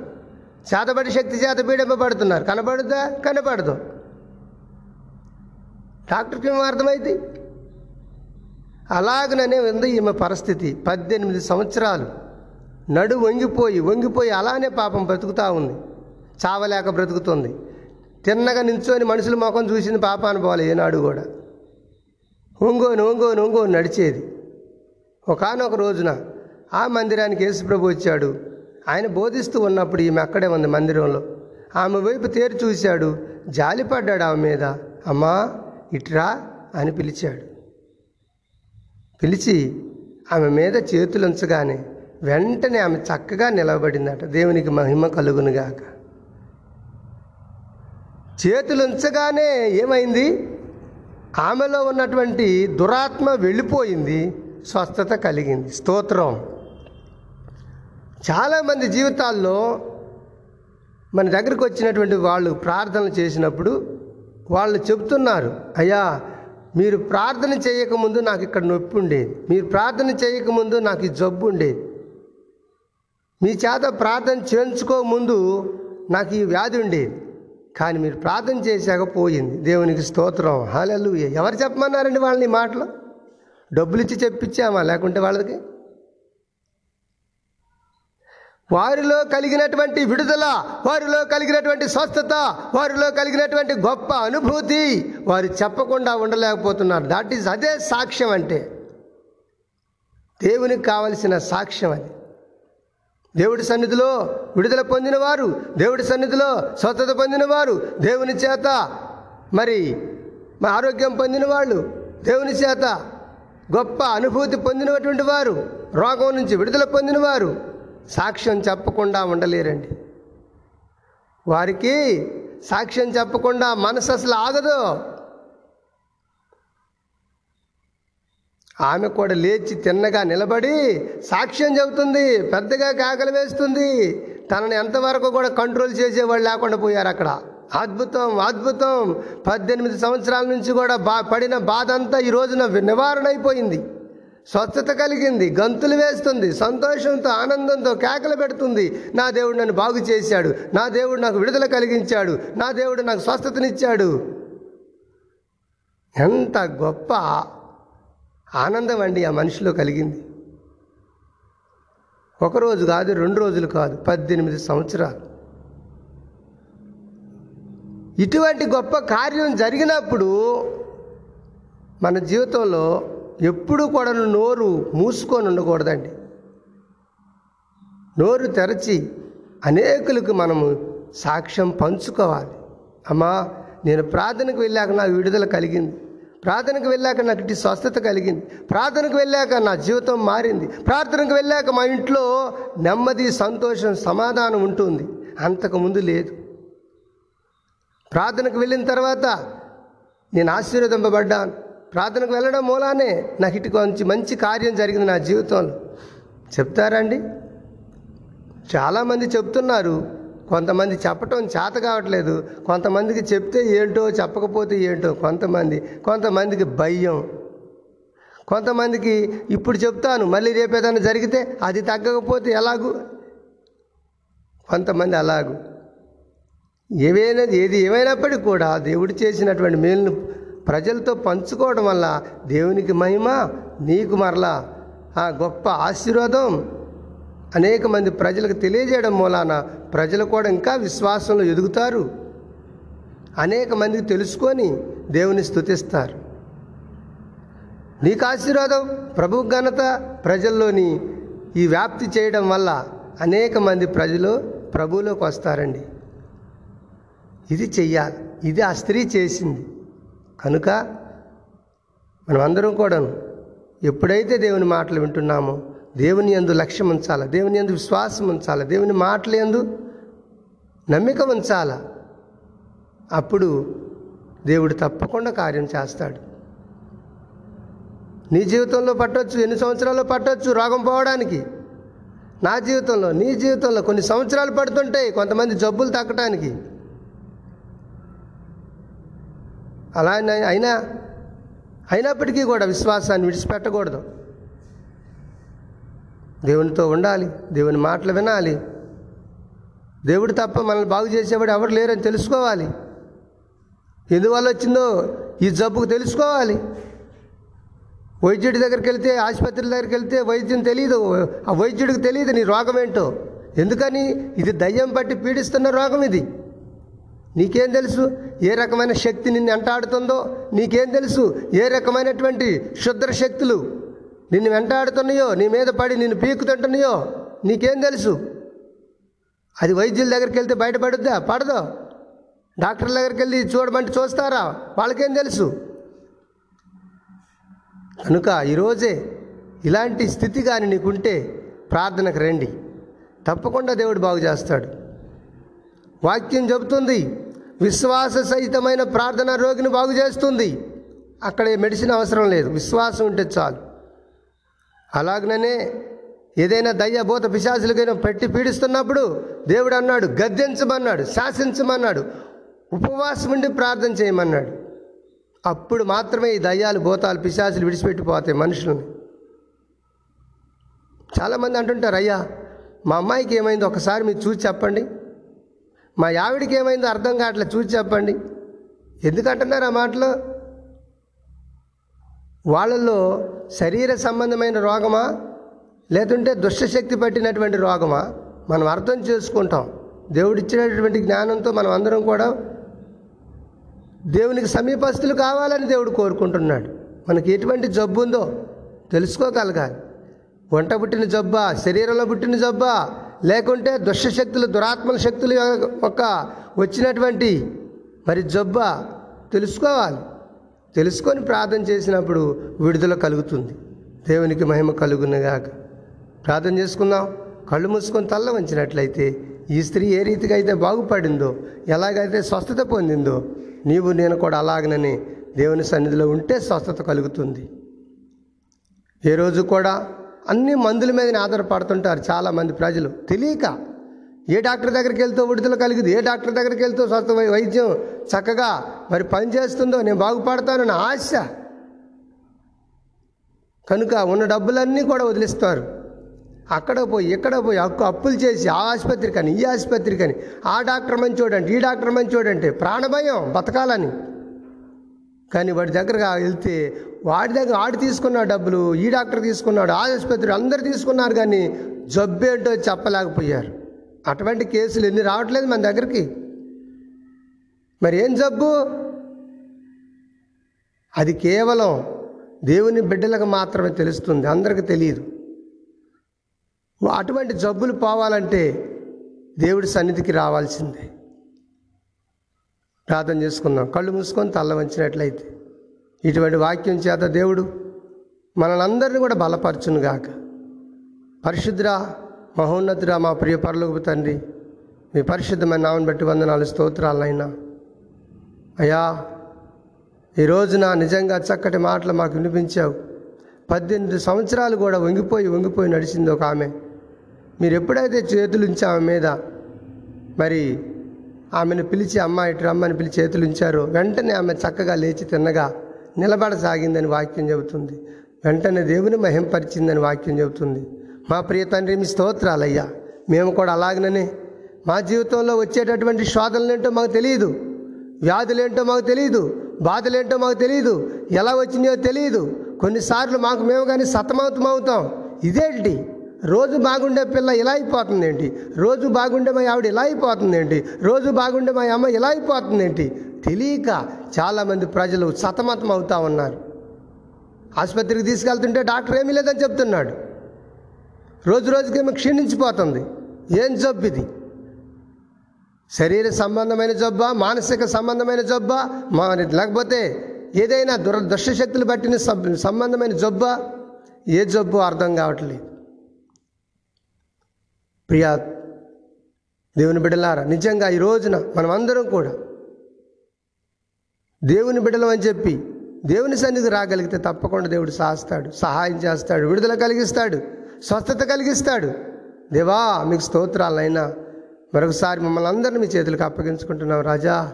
చేతబడి శక్తి చేత పీడింపబడుతున్నారు కనపడుద్దా? కనపడదు. డాక్టర్కి ఏమో అర్థమైంది? అలాగనే ఉంది ఈమె పరిస్థితి? పద్దెనిమిది సంవత్సరాలు నడు వంగిపోయి వంగిపోయి అలానే పాపం బ్రతుకుతూ ఉంది. చావలేక బ్రతుకుతుంది. తిన్నగా నించొని మనుషుల ముఖం చూసింది పాప అనుకోవాలి ఏనాడు కూడా. ఒంగోని ఒంగోని ఒంగోని నడిచేది. ఒకనొక రోజున ఆ మందిరానికి యేసుప్రభు వచ్చాడు. ఆయన బోధిస్తూ ఉన్నప్పుడు ఈమె అక్కడే ఉంది మందిరంలో. ఆమె వైపు తేరు చూశాడు. జాలిపడ్డాడు ఆమె మీద. అమ్మా ఇట్రా అని పిలిచాడు. పిలిచి ఆమె మీద చేతులు ఉంచగానే వెంటనే ఆమె చక్కగా నిలబడిందట దేవునికి మహిమ కలుగునుగాక. చేతులు ఉంచగానే ఏమైంది? ఆమెలో ఉన్నటువంటి దురాత్మ వెళ్ళిపోయింది స్వస్థత కలిగింది. స్తోత్రం. చాలామంది జీవితాల్లో మన దగ్గరికి వచ్చినటువంటి వాళ్ళు ప్రార్థనలు చేసినప్పుడు వాళ్ళు చెబుతున్నారు అయ్యా మీరు ప్రార్థన చేయకముందు నాకు ఇక్కడ నొప్పి ఉండేది. మీరు ప్రార్థన చేయకముందు నాకు ఈ జబ్బు ఉండేది. మీ చేత ప్రార్థన చేయించుకోముందు నాకు ఈ వ్యాధి ఉండేది. కానీ మీరు ప్రార్థన చేశాక పోయింది. దేవునికి స్తోత్రం. హాలెలు ఎవరు చెప్పమన్నారండి వాళ్ళని మాటలు? డబ్బులు ఇచ్చి చెప్పించామా లేకుంటే వాళ్ళకి? వారిలో కలిగినటువంటి విడుదల వారిలో కలిగినటువంటి స్వస్థత వారిలో కలిగినటువంటి గొప్ప అనుభూతి వారు చెప్పకుండా ఉండలేకపోతున్నారు. దాట్ ఈజ్ అదే సాక్ష్యం అంటే. దేవునికి కావలసిన సాక్ష్యం అది. దేవుడి సన్నిధిలో విడుదల పొందినవారు దేవుడి సన్నిధిలో స్వతత పొందినవారు దేవుని చేత మరి ఆరోగ్యం పొందిన వాళ్ళు దేవుని చేత గొప్ప అనుభూతి పొందినటువంటి వారు రోగం నుంచి విడుదల పొందినవారు సాక్ష్యం చెప్పకుండా ఉండలేరండి. వారికి సాక్ష్యం చెప్పకుండా మనసు అసలు ఆగదు. ఆమె కూడా లేచి తిన్నగా నిలబడి సాక్ష్యం చెబుతుంది పెద్దగా కేకలు వేస్తుంది. తనని ఎంతవరకు కూడా కంట్రోల్ చేసేవాళ్ళు లేకుండా పోయారు అక్కడ. అద్భుతం అద్భుతం. పద్దెనిమిది సంవత్సరాల నుంచి కూడా బా పడిన బాధ అంతా ఈ రోజున నివారణ అయిపోయింది స్వచ్ఛత కలిగింది గంతులు వేస్తుంది సంతోషంతో ఆనందంతో కేకలు పెడుతుంది. నా దేవుడు నన్ను బాగు చేశాడు నా దేవుడు నాకు విడుదల కలిగించాడు నా దేవుడు నాకు స్వస్థతనిచ్చాడు. ఎంత గొప్ప ఆనందం అండి ఆ మనిషిలో కలిగింది. ఒకరోజు కాదు రెండు రోజులు కాదు పద్దెనిమిది సంవత్సరాలు. ఇటువంటి గొప్ప కార్యం జరిగినప్పుడు మన జీవితంలో ఎప్పుడు కూడా నోరు మూసుకొని ఉండకూడదండి. నోరు తెరచి అనేకులకు మనము సాక్ష్యం పంచుకోవాలి. అమ్మా నేను ప్రార్థనకు వెళ్ళాక నా విడుదల కలిగింది. ప్రార్థనకు వెళ్ళాక నాకు ఇటు స్వస్థత కలిగింది. ప్రార్థనకు వెళ్ళాక నా జీవితం మారింది. ప్రార్థనకు వెళ్ళాక మా ఇంట్లో నెమ్మది సంతోషం సమాధానం ఉంటుంది. అంతకుముందు లేదు. ప్రార్థనకు వెళ్ళిన తర్వాత నేను ఆశీర్వదింపబడ్డాను. ప్రార్థనకు వెళ్ళడం మూలానే నాకు ఇటు కొంచెం మంచి కార్యం జరిగింది నా జీవితంలో. చెప్తారండి? చాలామంది చెప్తున్నారు కొంతమంది చెప్పటం చేత కావట్లేదు. కొంతమందికి చెప్తే ఏంటో చెప్పకపోతే ఏంటో కొంతమంది. కొంతమందికి భయం. కొంతమందికి ఇప్పుడు చెప్తాను మళ్ళీ రేపు ఏదైనా జరిగితే అది తగ్గకపోతే ఎలాగు? కొంతమంది అలాగు. ఏవైనా ఏది ఏమైనప్పటికీ కూడా దేవుడు చేసినటువంటి మేలును ప్రజలతో పంచుకోవడం వల్ల దేవునికి మహిమ నీకు మరలా. ఆ గొప్ప ఆశీర్వాదం. అనేక మంది ప్రజలకు తెలియజేయడం మూలాన ప్రజలు కూడా ఇంకా విశ్వాసంలో ఎదుగుతారు. అనేక మందికి తెలుసుకొని దేవుని స్తుతిస్తారు. నీకు ఆశీర్వాదం ప్రభు ఘనత ప్రజల్లోని ఈ వ్యాప్తి చేయడం వల్ల అనేక మంది ప్రజలు ప్రభువులోకి వస్తారండి. ఇది చెయ్యాలి. ఇది ఆ స్త్రీ చేసింది. కనుక మనమందరం కూడాను ఎప్పుడైతే దేవుని మాటలు వింటున్నామో దేవుని ఎందు లక్ష్యం ఉంచాలా? దేవుని ఎందు విశ్వాసం ఉంచాలా? దేవుని మాటలు ఎందు నమ్మిక ఉంచాలా? అప్పుడు దేవుడు తప్పకుండా కార్యం చేస్తాడు. నీ జీవితంలో పట్టొచ్చు ఎన్ని సంవత్సరాలు పట్టొచ్చు రోగం పోవడానికి? నా జీవితంలో నీ జీవితంలో కొన్ని సంవత్సరాలు పడుతుంటాయి కొంతమంది జబ్బులు తగ్గటానికి అలా అయినా అయినప్పటికీ కూడా విశ్వాసాన్ని విడిచిపెట్టకూడదు. దేవునితో ఉండాలి దేవుని మాటలు వినాలి. దేవుడు తప్ప మనల్ని బాగు చేసేవాడు ఎవరు లేరని తెలుసుకోవాలి. ఎందువల్ల వచ్చిందో ఈ జబ్బుకు తెలుసుకోవాలి. వైద్యుడి దగ్గరికి వెళ్తే ఆసుపత్రి దగ్గరికి వెళ్తే వైద్యం తెలియదు ఆ వైద్యుడికి తెలియదు నీ రోగం ఏంటో. ఎందుకని? ఇది దయ్యం పట్టి పీడిస్తున్న రోగం ఇది. నీకేం తెలుసు? ఏ రకమైన శక్తి నిన్ను వెంటాడుతుందో నీకేం తెలుసు? ఏ రకమైనటువంటి శుద్ర శక్తులు? నిన్ను వెంటాడుతున్నాయో నీ మీద పడి నిన్ను పీకుతుంటున్నాయో నీకేం తెలుసు? అది వైద్యుల దగ్గరికి వెళ్తే బయటపడుద్దా? పడదు. డాక్టర్ల దగ్గరికి వెళ్ళి చూడమంటే చూస్తారా? వాళ్ళకేం తెలుసు? కనుక ఈరోజే ఇలాంటి స్థితి కానీ నీకుంటే ప్రార్థనకు రండి. తప్పకుండా దేవుడు బాగు చేస్తాడు. వాక్యం చెబుతుంది విశ్వాస సహితమైన ప్రార్థన రోగిని బాగు చేస్తుంది. అక్కడ మెడిసిన్ అవసరం లేదు. విశ్వాసం ఉంటే చాలు. అలాగనే ఏదైనా దయ్య భూత పిశాచులకైనా పెట్టి పీడిస్తున్నప్పుడు దేవుడు అన్నాడు గద్దించమన్నాడు శాసించమన్నాడు ఉపవాసం ఉండి ప్రార్థన చేయమన్నాడు. అప్పుడు మాత్రమే ఈ దయ్యాలు భూతాలు పిశాచులు విడిచిపెట్టిపోతాయి మనుషులని. చాలామంది అంటుంటారు అయ్యా మా అమ్మాయికి ఏమైందో ఒకసారి మీరు చూసి చెప్పండి. మా ఆవిడికి ఏమైందో అర్థం కావట్లే చూసి చెప్పండి. ఎందుకంటున్నారు ఆ మాటలు? వాళ్ళల్లో శరీర సంబంధమైన రోగమా? లేకుంటే దుష్టశక్తి పట్టినటువంటి రోగమా? మనం అర్థం చేసుకుంటాం. దేవుడిచ్చినటువంటి జ్ఞానంతో మనం అందరం కూడా దేవునికి సమీపస్తులు కావాలని దేవుడు కోరుకుంటున్నాడు. మనకి ఎటువంటి జబ్బు ఉందో తెలుసుకోగలగాలి. వంట పుట్టిన జబ్బా శరీరంలో పుట్టిన జబ్బా లేకుంటే దుష్టశక్తులు దురాత్మల శక్తులు యొక్క వచ్చినటువంటి మరి జబ్బా తెలుసుకోవాలి. తెలుసుకొని ప్రార్థన చేసినప్పుడు విడుదల కలుగుతుంది. దేవునికి మహిమ కలుగునగాక. ప్రార్థన చేసుకుందాం. కళ్ళు మూసుకొని తల్ల వంచినట్లయితే ఈ స్త్రీ ఏ రీతిగా అయితే బాగుపడిందో ఎలాగైతే స్వస్థత పొందిందో నీవు నేను కూడా అలాగనని దేవుని సన్నిధిలో ఉంటే స్వస్థత కలుగుతుంది. ఏ రోజు కూడా అన్ని మందుల మీదనే ఆధారపడుతుంటారు చాలామంది ప్రజలు. తెలియక ఏ డాక్టర్ దగ్గరికి వెళ్తూ విడుదల కలిగింది? ఏ డాక్టర్ దగ్గరికి వెళ్తూ స్వస్థ వైద్యం చక్కగా మరి పనిచేస్తుందో నేను బాగుపడతానని ఆశ. కనుక ఉన్న డబ్బులన్నీ కూడా వదిలిస్తారు. అక్కడ పోయి ఇక్కడ పోయి అక్కు అప్పులు చేసి ఆ ఆసుపత్రి కానీ ఈ ఆసుపత్రి కానీ ఆ డాక్టర్ మంచోడంటే ఈ డాక్టర్ మంచోడంటే ప్రాణభయం బతకాలని. కానీ వాడి దగ్గరగా వెళ్తే వాడి దగ్గర ఆడు తీసుకున్న డబ్బులు ఈ డాక్టర్ తీసుకున్నాడు ఆ ఆసుపత్రి అందరు తీసుకున్నారు కానీ జబ్బేంటో చెప్పలేకపోయారు. అటువంటి కేసులు ఎన్ని రావట్లేదు మన దగ్గరికి. మరి ఏం జబ్బు? అది కేవలం దేవుని బిడ్డలకు మాత్రమే తెలుస్తుంది అందరికి తెలియదు. అటువంటి జబ్బులు పోవాలంటే దేవుడి సన్నిధికి రావాల్సిందే. ప్రార్థన చేసుకుందాం. కళ్ళు మూసుకొని తల్ల వంచినట్లయితే ఇటువంటి వాక్యం చేత దేవుడు మనల్ని అందరినీ కూడా బలపరచునుగాక. పరిశుద్ధురా మహోన్నతుడా మా ప్రియ పరలోకపు తండ్రి. మీ పరిశుద్ధమైన నామని బట్టి వందనాలు స్తోత్రాలైనా. అయ్యా ఈ రోజున నిజంగా చక్కటి మాటలు మాకు వినిపించావు. పద్దెనిమిది సంవత్సరాలు కూడా వంగిపోయి వంగిపోయి నడిచింది ఒక ఆమె. మీరు ఎప్పుడైతే చేతులు ఉంచి ఆమె మీద మరి ఆమెను పిలిచి అమ్మ ఇటు రమ్మని పిలిచి చేతులు ఉంచారో వెంటనే ఆమె చక్కగా లేచి తిన్నగా నిలబడసాగిందని వాక్యం చెబుతుంది. వెంటనే దేవుని మహింపరిచిందని వాక్యం చెబుతుంది. మా ప్రియ తండ్రి మీ స్తోత్రాలయ్యా. మేము కూడా అలాగనే మా జీవితంలో వచ్చేటటువంటి శోధనలేంటో మాకు తెలియదు వ్యాధులేంటో మాకు తెలియదు బాధలేంటో మాకు తెలియదు ఎలా వచ్చినాయో తెలియదు కొన్నిసార్లు మాకు మేము కానీ సతమతం అవుతాం. ఇదేంటి? రోజు బాగుండే పిల్ల ఇలా అయిపోతుంది ఏంటి రోజు బాగుండే మా ఆవిడ ఇలా అయిపోతుంది ఏంటి రోజు బాగుండే మా అమ్మ ఇలా అయిపోతుంది ఏంటి తెలియక చాలామంది ప్రజలు సతమతం అవుతా ఉన్నారు. ఆసుపత్రికి తీసుకెళ్తుంటే డాక్టర్ ఏమీ లేదని చెప్తున్నాడు. రోజు రోజుకేమో క్షీణించిపోతుంది. ఏం జబ్బు ఇది? శరీర సంబంధమైన జబ్బా మానసిక సంబంధమైన జబ్బా మా లేకపోతే ఏదైనా దుర దుష్టశక్తులు పట్టిన సంబంధమైన జబ్బా? ఏ జబ్బు అర్థం కావట్లేదు. ప్రియా దేవుని బిడ్డలారా నిజంగా ఈ రోజున మనం అందరం కూడా దేవుని బిడ్డలం అని చెప్పి దేవుని సన్నిధి రాగలిగితే తప్పకుండా దేవుడు సాస్తాడు సహాయం చేస్తాడు విడుదల కలిగిస్తాడు. స్వస్థత కలిగిస్తాడు. దేవా మీకు స్తోత్రాలైనా మరొకసారి మమ్మల్ని అందరిని మీ చేతులకు అప్పగించుకుంటున్నాం రాజా.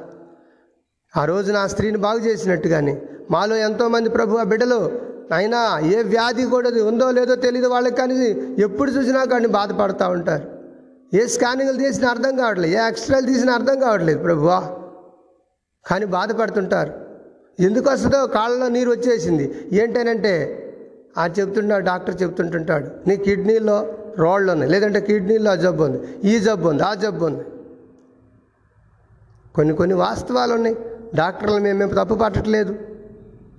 ఆ రోజున ఆ స్త్రీని బాగు చేసినట్టుగానే మాలో ఎంతోమంది ప్రభు ఆ బిడ్డలు. అయినా ఏ వ్యాధి కూడా ఉందో లేదో తెలియదు వాళ్ళకి కానీ ఎప్పుడు చూసినా కానీ బాధపడుతూ ఉంటారు. ఏ స్కానింగ్లు తీసినా అర్థం కావట్లేదు. ఏ ఎక్స్రేలు తీసినా అర్థం కావట్లేదు ప్రభువా. కానీ బాధపడుతుంటారు. ఎందుకు వస్తుందో కాళ్ళలో నీరు వచ్చేసింది. ఏంటనంటే ఆ చెప్తుంటే డాక్టర్ చెప్తుంటుంటాడు నీ కిడ్నీలో రోళ్ళు ఉన్నాయి. లేదంటే కిడ్నీలో ఆ జబ్బు ఉంది ఈ జబ్బు ఉంది ఆ జబ్బు ఉంది. కొన్ని కొన్ని వాస్తవాలు ఉన్నాయి. డాక్టర్లు మేము తప్పు పట్టట్లేదు.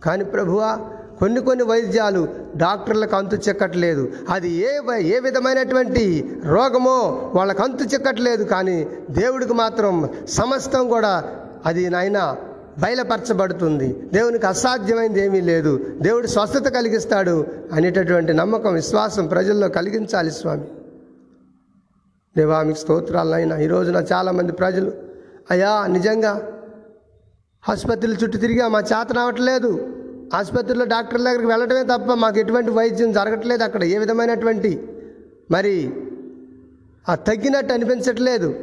కానీ ప్రభువా కొన్ని కొన్ని వైద్యాలు డాక్టర్లకు అంతు చెక్కట్లేదు. అది ఏ ఏ విధమైనటువంటి రోగమో వాళ్ళకు అంతు చెక్కట్లేదు. కానీ దేవుడికి మాత్రం సమస్తం కూడా అది నాయన బయలుపరచబడుతుంది. దేవునికి అసాధ్యమైనది ఏమీ లేదు. దేవుడు స్వస్థత కలిగిస్తాడు అనేటటువంటి నమ్మకం విశ్వాసం ప్రజల్లో కలిగించాలి స్వామి. దేవా మీకు స్తోత్రాలైనా ఈ రోజున చాలామంది ప్రజలు అయ్యా నిజంగా ఆసుపత్రుల చుట్టూ తిరిగా మా చేత రావట్లేదు. ఆసుపత్రిలో డాక్టర్ దగ్గరికి వెళ్ళడమే తప్ప మాకు ఎటువంటి వైద్యం జరగట్లేదు అక్కడ. ఏ విధమైనటువంటి మరి ఆ తగ్గినట్టు అనిపించట్లేదు.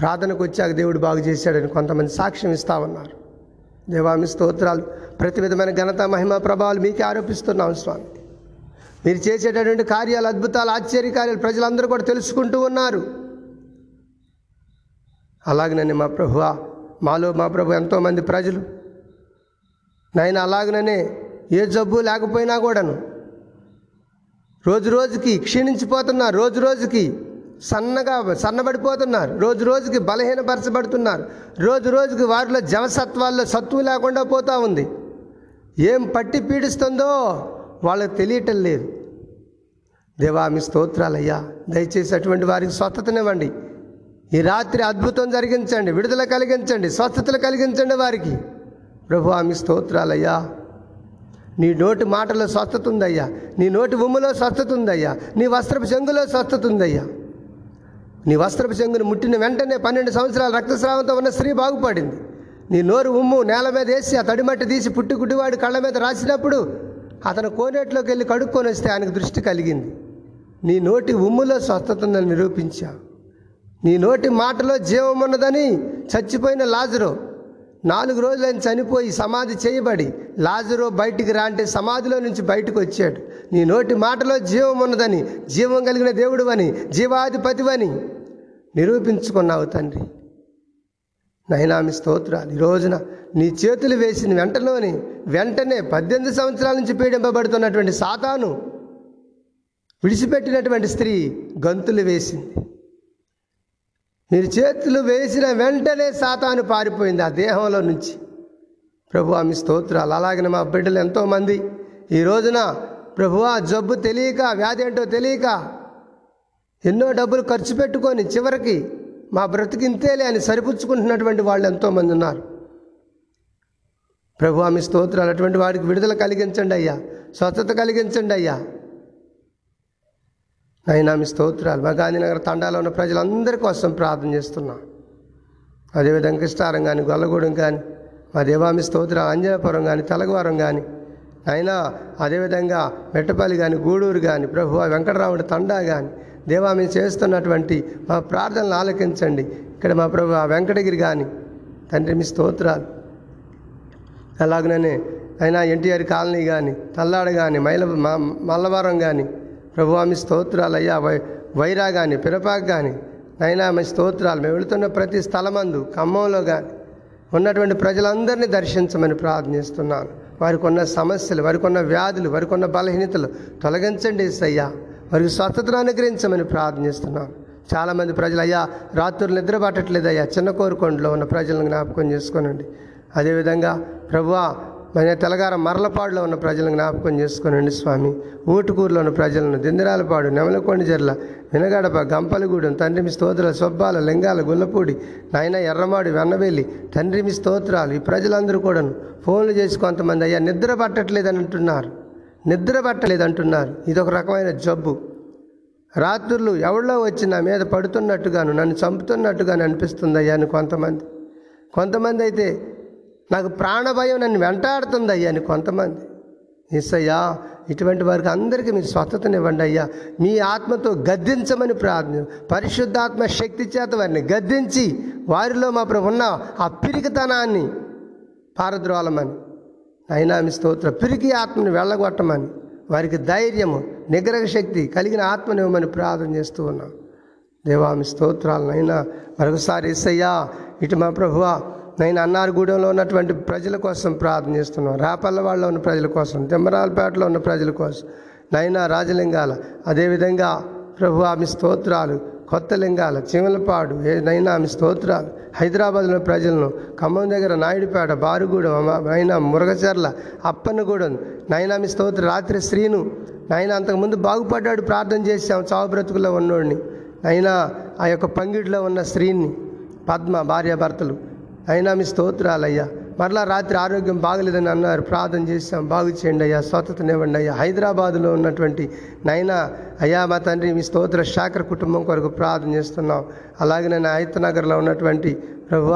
ప్రార్థనకు వచ్చాక దేవుడు బాగు చేశాడని కొంతమంది సాక్ష్యం ఇస్తా ఉన్నారు. దేవామి స్తోత్రాలు ప్రతి విధమైన ఘనత మహిమ ప్రభావాలు మీకే ఆరోపిస్తున్నాం స్వామి. మీరు చేసేటటువంటి కార్యాలు అద్భుతాలు ఆశ్చర్య కార్యాలు ప్రజలందరూ కూడా తెలుసుకుంటూ ఉన్నారు. అలాగనని మా ప్రభువా మాలో మా ప్రభు ఎంతోమంది ప్రజలు. నాయన అలాగననే ఏ జబ్బు లేకపోయినా కూడాను. రోజు రోజుకి క్షీణించిపోతున్నారు రోజు రోజుకి సన్నగా సన్నబడిపోతున్నారు. రోజు రోజుకి బలహీనపరచబడుతున్నారు. రోజు రోజుకి వారిలో జవసత్వాల్లో సత్తువు లేకుండా పోతూ ఉంది. ఏం పట్టి పీడిస్తుందో వాళ్ళకి తెలియటం లేదు. దేవామి స్తోత్రాలయ్యా దయచేసి అటువంటి వారికి స్వస్థతనివ్వండి. ఈ రాత్రి అద్భుతం జరిగించండి విడుదల కలిగించండి స్వస్థతలు కలిగించండి వారికి. ప్రభు ఆమె స్తోత్రాలయ్యా నీ నోటి మాటలో స్వస్థత ఉందయ్యా నీ నోటి ఉమ్ములో స్వస్థత ఉందయ్యా నీ వస్త్రపు చెంగులో స్వస్థత ఉందయ్యా. నీ వస్త్రపు చెంగును ముట్టిన వెంటనే పన్నెండు సంవత్సరాల రక్తస్రావంతో ఉన్న స్త్రీ బాగుపడింది. నీ నోరు ఉమ్ము నేల మీద వేసి ఆ తడిమట్టి తీసి పుట్టి గుడ్డివాడి కళ్ళ మీద రాసినప్పుడు అతను కోనేట్లోకి వెళ్ళి కడుక్కొని వస్తే ఆయనకు దృష్టి కలిగింది. నీ నోటి ఉమ్ములో స్వస్థత ఉందని నిరూపించా. నీ నోటి మాటలో జీవం ఉన్నదని చచ్చిపోయిన లాజరు నాలుగు రోజులు ఆయన చనిపోయి సమాధి చేయబడి లాజరు బయటికి రా అంటే సమాధిలో నుంచి బయటకు వచ్చాడు. నీ నోటి మాటలో జీవం ఉన్నదని జీవం కలిగిన దేవుడు అని జీవాధిపతివని నిరూపించుకున్నావు తండ్రి. నైనామి స్తోత్రాలు. ఈ రోజున నీ చేతులు వేసిన వెంటలోని వెంటనే పద్దెనిమిది సంవత్సరాల నుంచి పీడింపబడుతున్నటువంటి సాతాను విడిచిపెట్టినటువంటి స్త్రీ గంతులు వేసింది. మీరు చేతులు వేసిన వెంటనే సాతాను పారిపోయింది ఆ దేహంలో నుంచి. ప్రభు ఆమె స్తోత్రాలు. అలాగనే మా బిడ్డలు ఎంతోమంది ఈ రోజున ప్రభు ఆ జబ్బు తెలియక వ్యాధి ఏంటో తెలియక ఎన్నో డబ్బులు ఖర్చు పెట్టుకొని చివరికి మా బ్రతికి ఇంతేలే అని సరిపుచ్చుకుంటున్నటువంటి వాళ్ళు ఎంతోమంది ఉన్నారు. ప్రభు ఆమె స్తోత్రాలు. అటువంటి వాడికి విడుదల కలిగించండి అయ్యా. స్వచ్ఛత కలిగించండి అయ్యా. అయినా మీ స్తోత్రాలు. మా గాంధీనగర్ తండాలో ఉన్న ప్రజలందరి కోసం ప్రార్థన చేస్తున్నా. అదేవిధంగా కృష్ణారం కానీ గొల్లగూడెం కానీ మా దేవామి స్తోత్ర అంజనపురం కానీ తలగవరం కానీ అయినా అదేవిధంగా మెట్టపల్లి కానీ గూడూరు కానీ ప్రభు వెంకటరాముడి తండా కానీ దేవా మేము చేస్తున్నటువంటి మా ప్రార్థనలు ఆలకించండి. ఇక్కడ మా ప్రభు ఆ వెంకటగిరి కానీ తండ్రి మీ స్తోత్రాలు. అలాగనే అయినా ఎన్టీఆర్ కాలనీ కానీ తల్లాడ కానీ మైల మ- మల్లవరం కానీ ప్రభు మీ స్తోత్రాలు అయ్యా వై వైరా కానీ పిరపాకు కానీ నైనా మీ స్తోత్రాలు. మేము వెళుతున్న ప్రతి స్థలమందు ఖమ్మంలో కానీ ఉన్నటువంటి ప్రజలందరినీ దర్శించమని ప్రార్థిస్తున్నాను. వారికి ఉన్న సమస్యలు వారికి ఉన్న వ్యాధులు వారికి ఉన్న బలహీనతలు తొలగించండి అయ్యా వారికి స్వస్థతను అనుగ్రహించమని ప్రార్థిస్తున్నాను. చాలామంది ప్రజలు అయ్యా రాత్రులు నిద్రపట్టట్లేదు అయ్యా చిన్న కోరుకొండలో ఉన్న ప్రజలను జ్ఞాపకం చేసుకోనండి. అదేవిధంగా ప్రభువా మన తెలంగాణ మరలపాడులో ఉన్న ప్రజలను జ్ఞాపకం చేసుకునండి స్వామి. ఊటుకూరులో ఉన్న ప్రజలను దిందరాలపాడు నెమలకొండ జర్ల వినగడప గంపలగూడెం తండ్రిమి స్తోత్రాలు సొబ్బాల లింగాల గుల్లపూడి నాయన ఎర్రమాడు వెన్నవెల్లి తండ్రిమి స్తోత్రాలు ఈ ప్రజలందరూ కూడాను ఫోన్లు చేసి కొంతమంది అయ్యా నిద్ర పట్టట్లేదని అంటున్నారు నిద్ర పట్టలేదు అంటున్నారు ఇది ఒక రకమైన జబ్బు. రాత్రులు ఎవడో వచ్చి నా మీద పడుతున్నట్టుగాను నన్ను చంపుతున్నట్టుగాను అనిపిస్తుంది అయ్యా అని కొంతమంది. కొంతమంది అయితే నాకు ప్రాణభయం నన్ను వెంటాడుతుంది అయ్యా అని కొంతమంది. ఎస్సయ్యా ఇటువంటి వారికి అందరికీ మీరు స్వస్థతనివ్వండి అయ్యా. మీ ఆత్మతో గద్దించమని ప్రార్థన. పరిశుద్ధాత్మ శక్తి చేత వారిని గద్దించి వారిలో మా ప్రభు ఉన్న ఆ పిరికితనాన్ని పారద్రోలమని. అయినా మీ స్తోత్ర. పిరికి ఆత్మని వెళ్ళగొట్టమని. వారికి ధైర్యము నిగ్రహ శక్తి కలిగిన ఆత్మనివ్వమని ప్రార్థన చేస్తూ ఉన్నాం. దేవా మీ స్తోత్రాలనైనా మరొకసారి ఎస్సయ్యా ఇటు మా ప్రభువా నేను అన్నారగూడెంలో ఉన్నటువంటి ప్రజల కోసం ప్రార్థన చేస్తున్నాం. రాపల్లవాడలో ఉన్న ప్రజల కోసం తిమ్మరాలపేటలో ఉన్న ప్రజల కోసం నైనా రాజలింగాల అదేవిధంగా ప్రభు ఆమె స్తోత్రాలు కొత్త లింగాల చిమలపాడు నైనా ఆమె స్తోత్రాలు హైదరాబాద్లో ప్రజలను ఖమ్మం దగ్గర నాయుడుపేట బారుగూడెం నైనా మురగచర్ల అప్పన్నగూడెం నైనామి స్తోత్ర రాత్రి శ్రీను నైనా అంతకుముందు బాగుపడ్డాడు ప్రార్థన చేశాం చావు బ్రతుకుల్లో ఉన్నోడిని నైనా ఆ యొక్క పంగిడిలో ఉన్న స్త్రీని పద్మ భార్యాభర్తలు అయినా మీ స్తోత్రాలయ్యా. మరలా రాత్రి ఆరోగ్యం బాగలేదని అన్నారు. ప్రార్థన చేశాం. బాగు చేయండి అయ్యా. స్వతతనివ్వండి అయ్యా. హైదరాబాదులో ఉన్నటువంటి నైనా అయ్యా మా తండ్రి మీ స్తోత్ర శాఖర కుటుంబం కొరకు ప్రార్థన చేస్తున్నాం. అలాగే నేను హైతనగర్లో ఉన్నటువంటి ప్రభు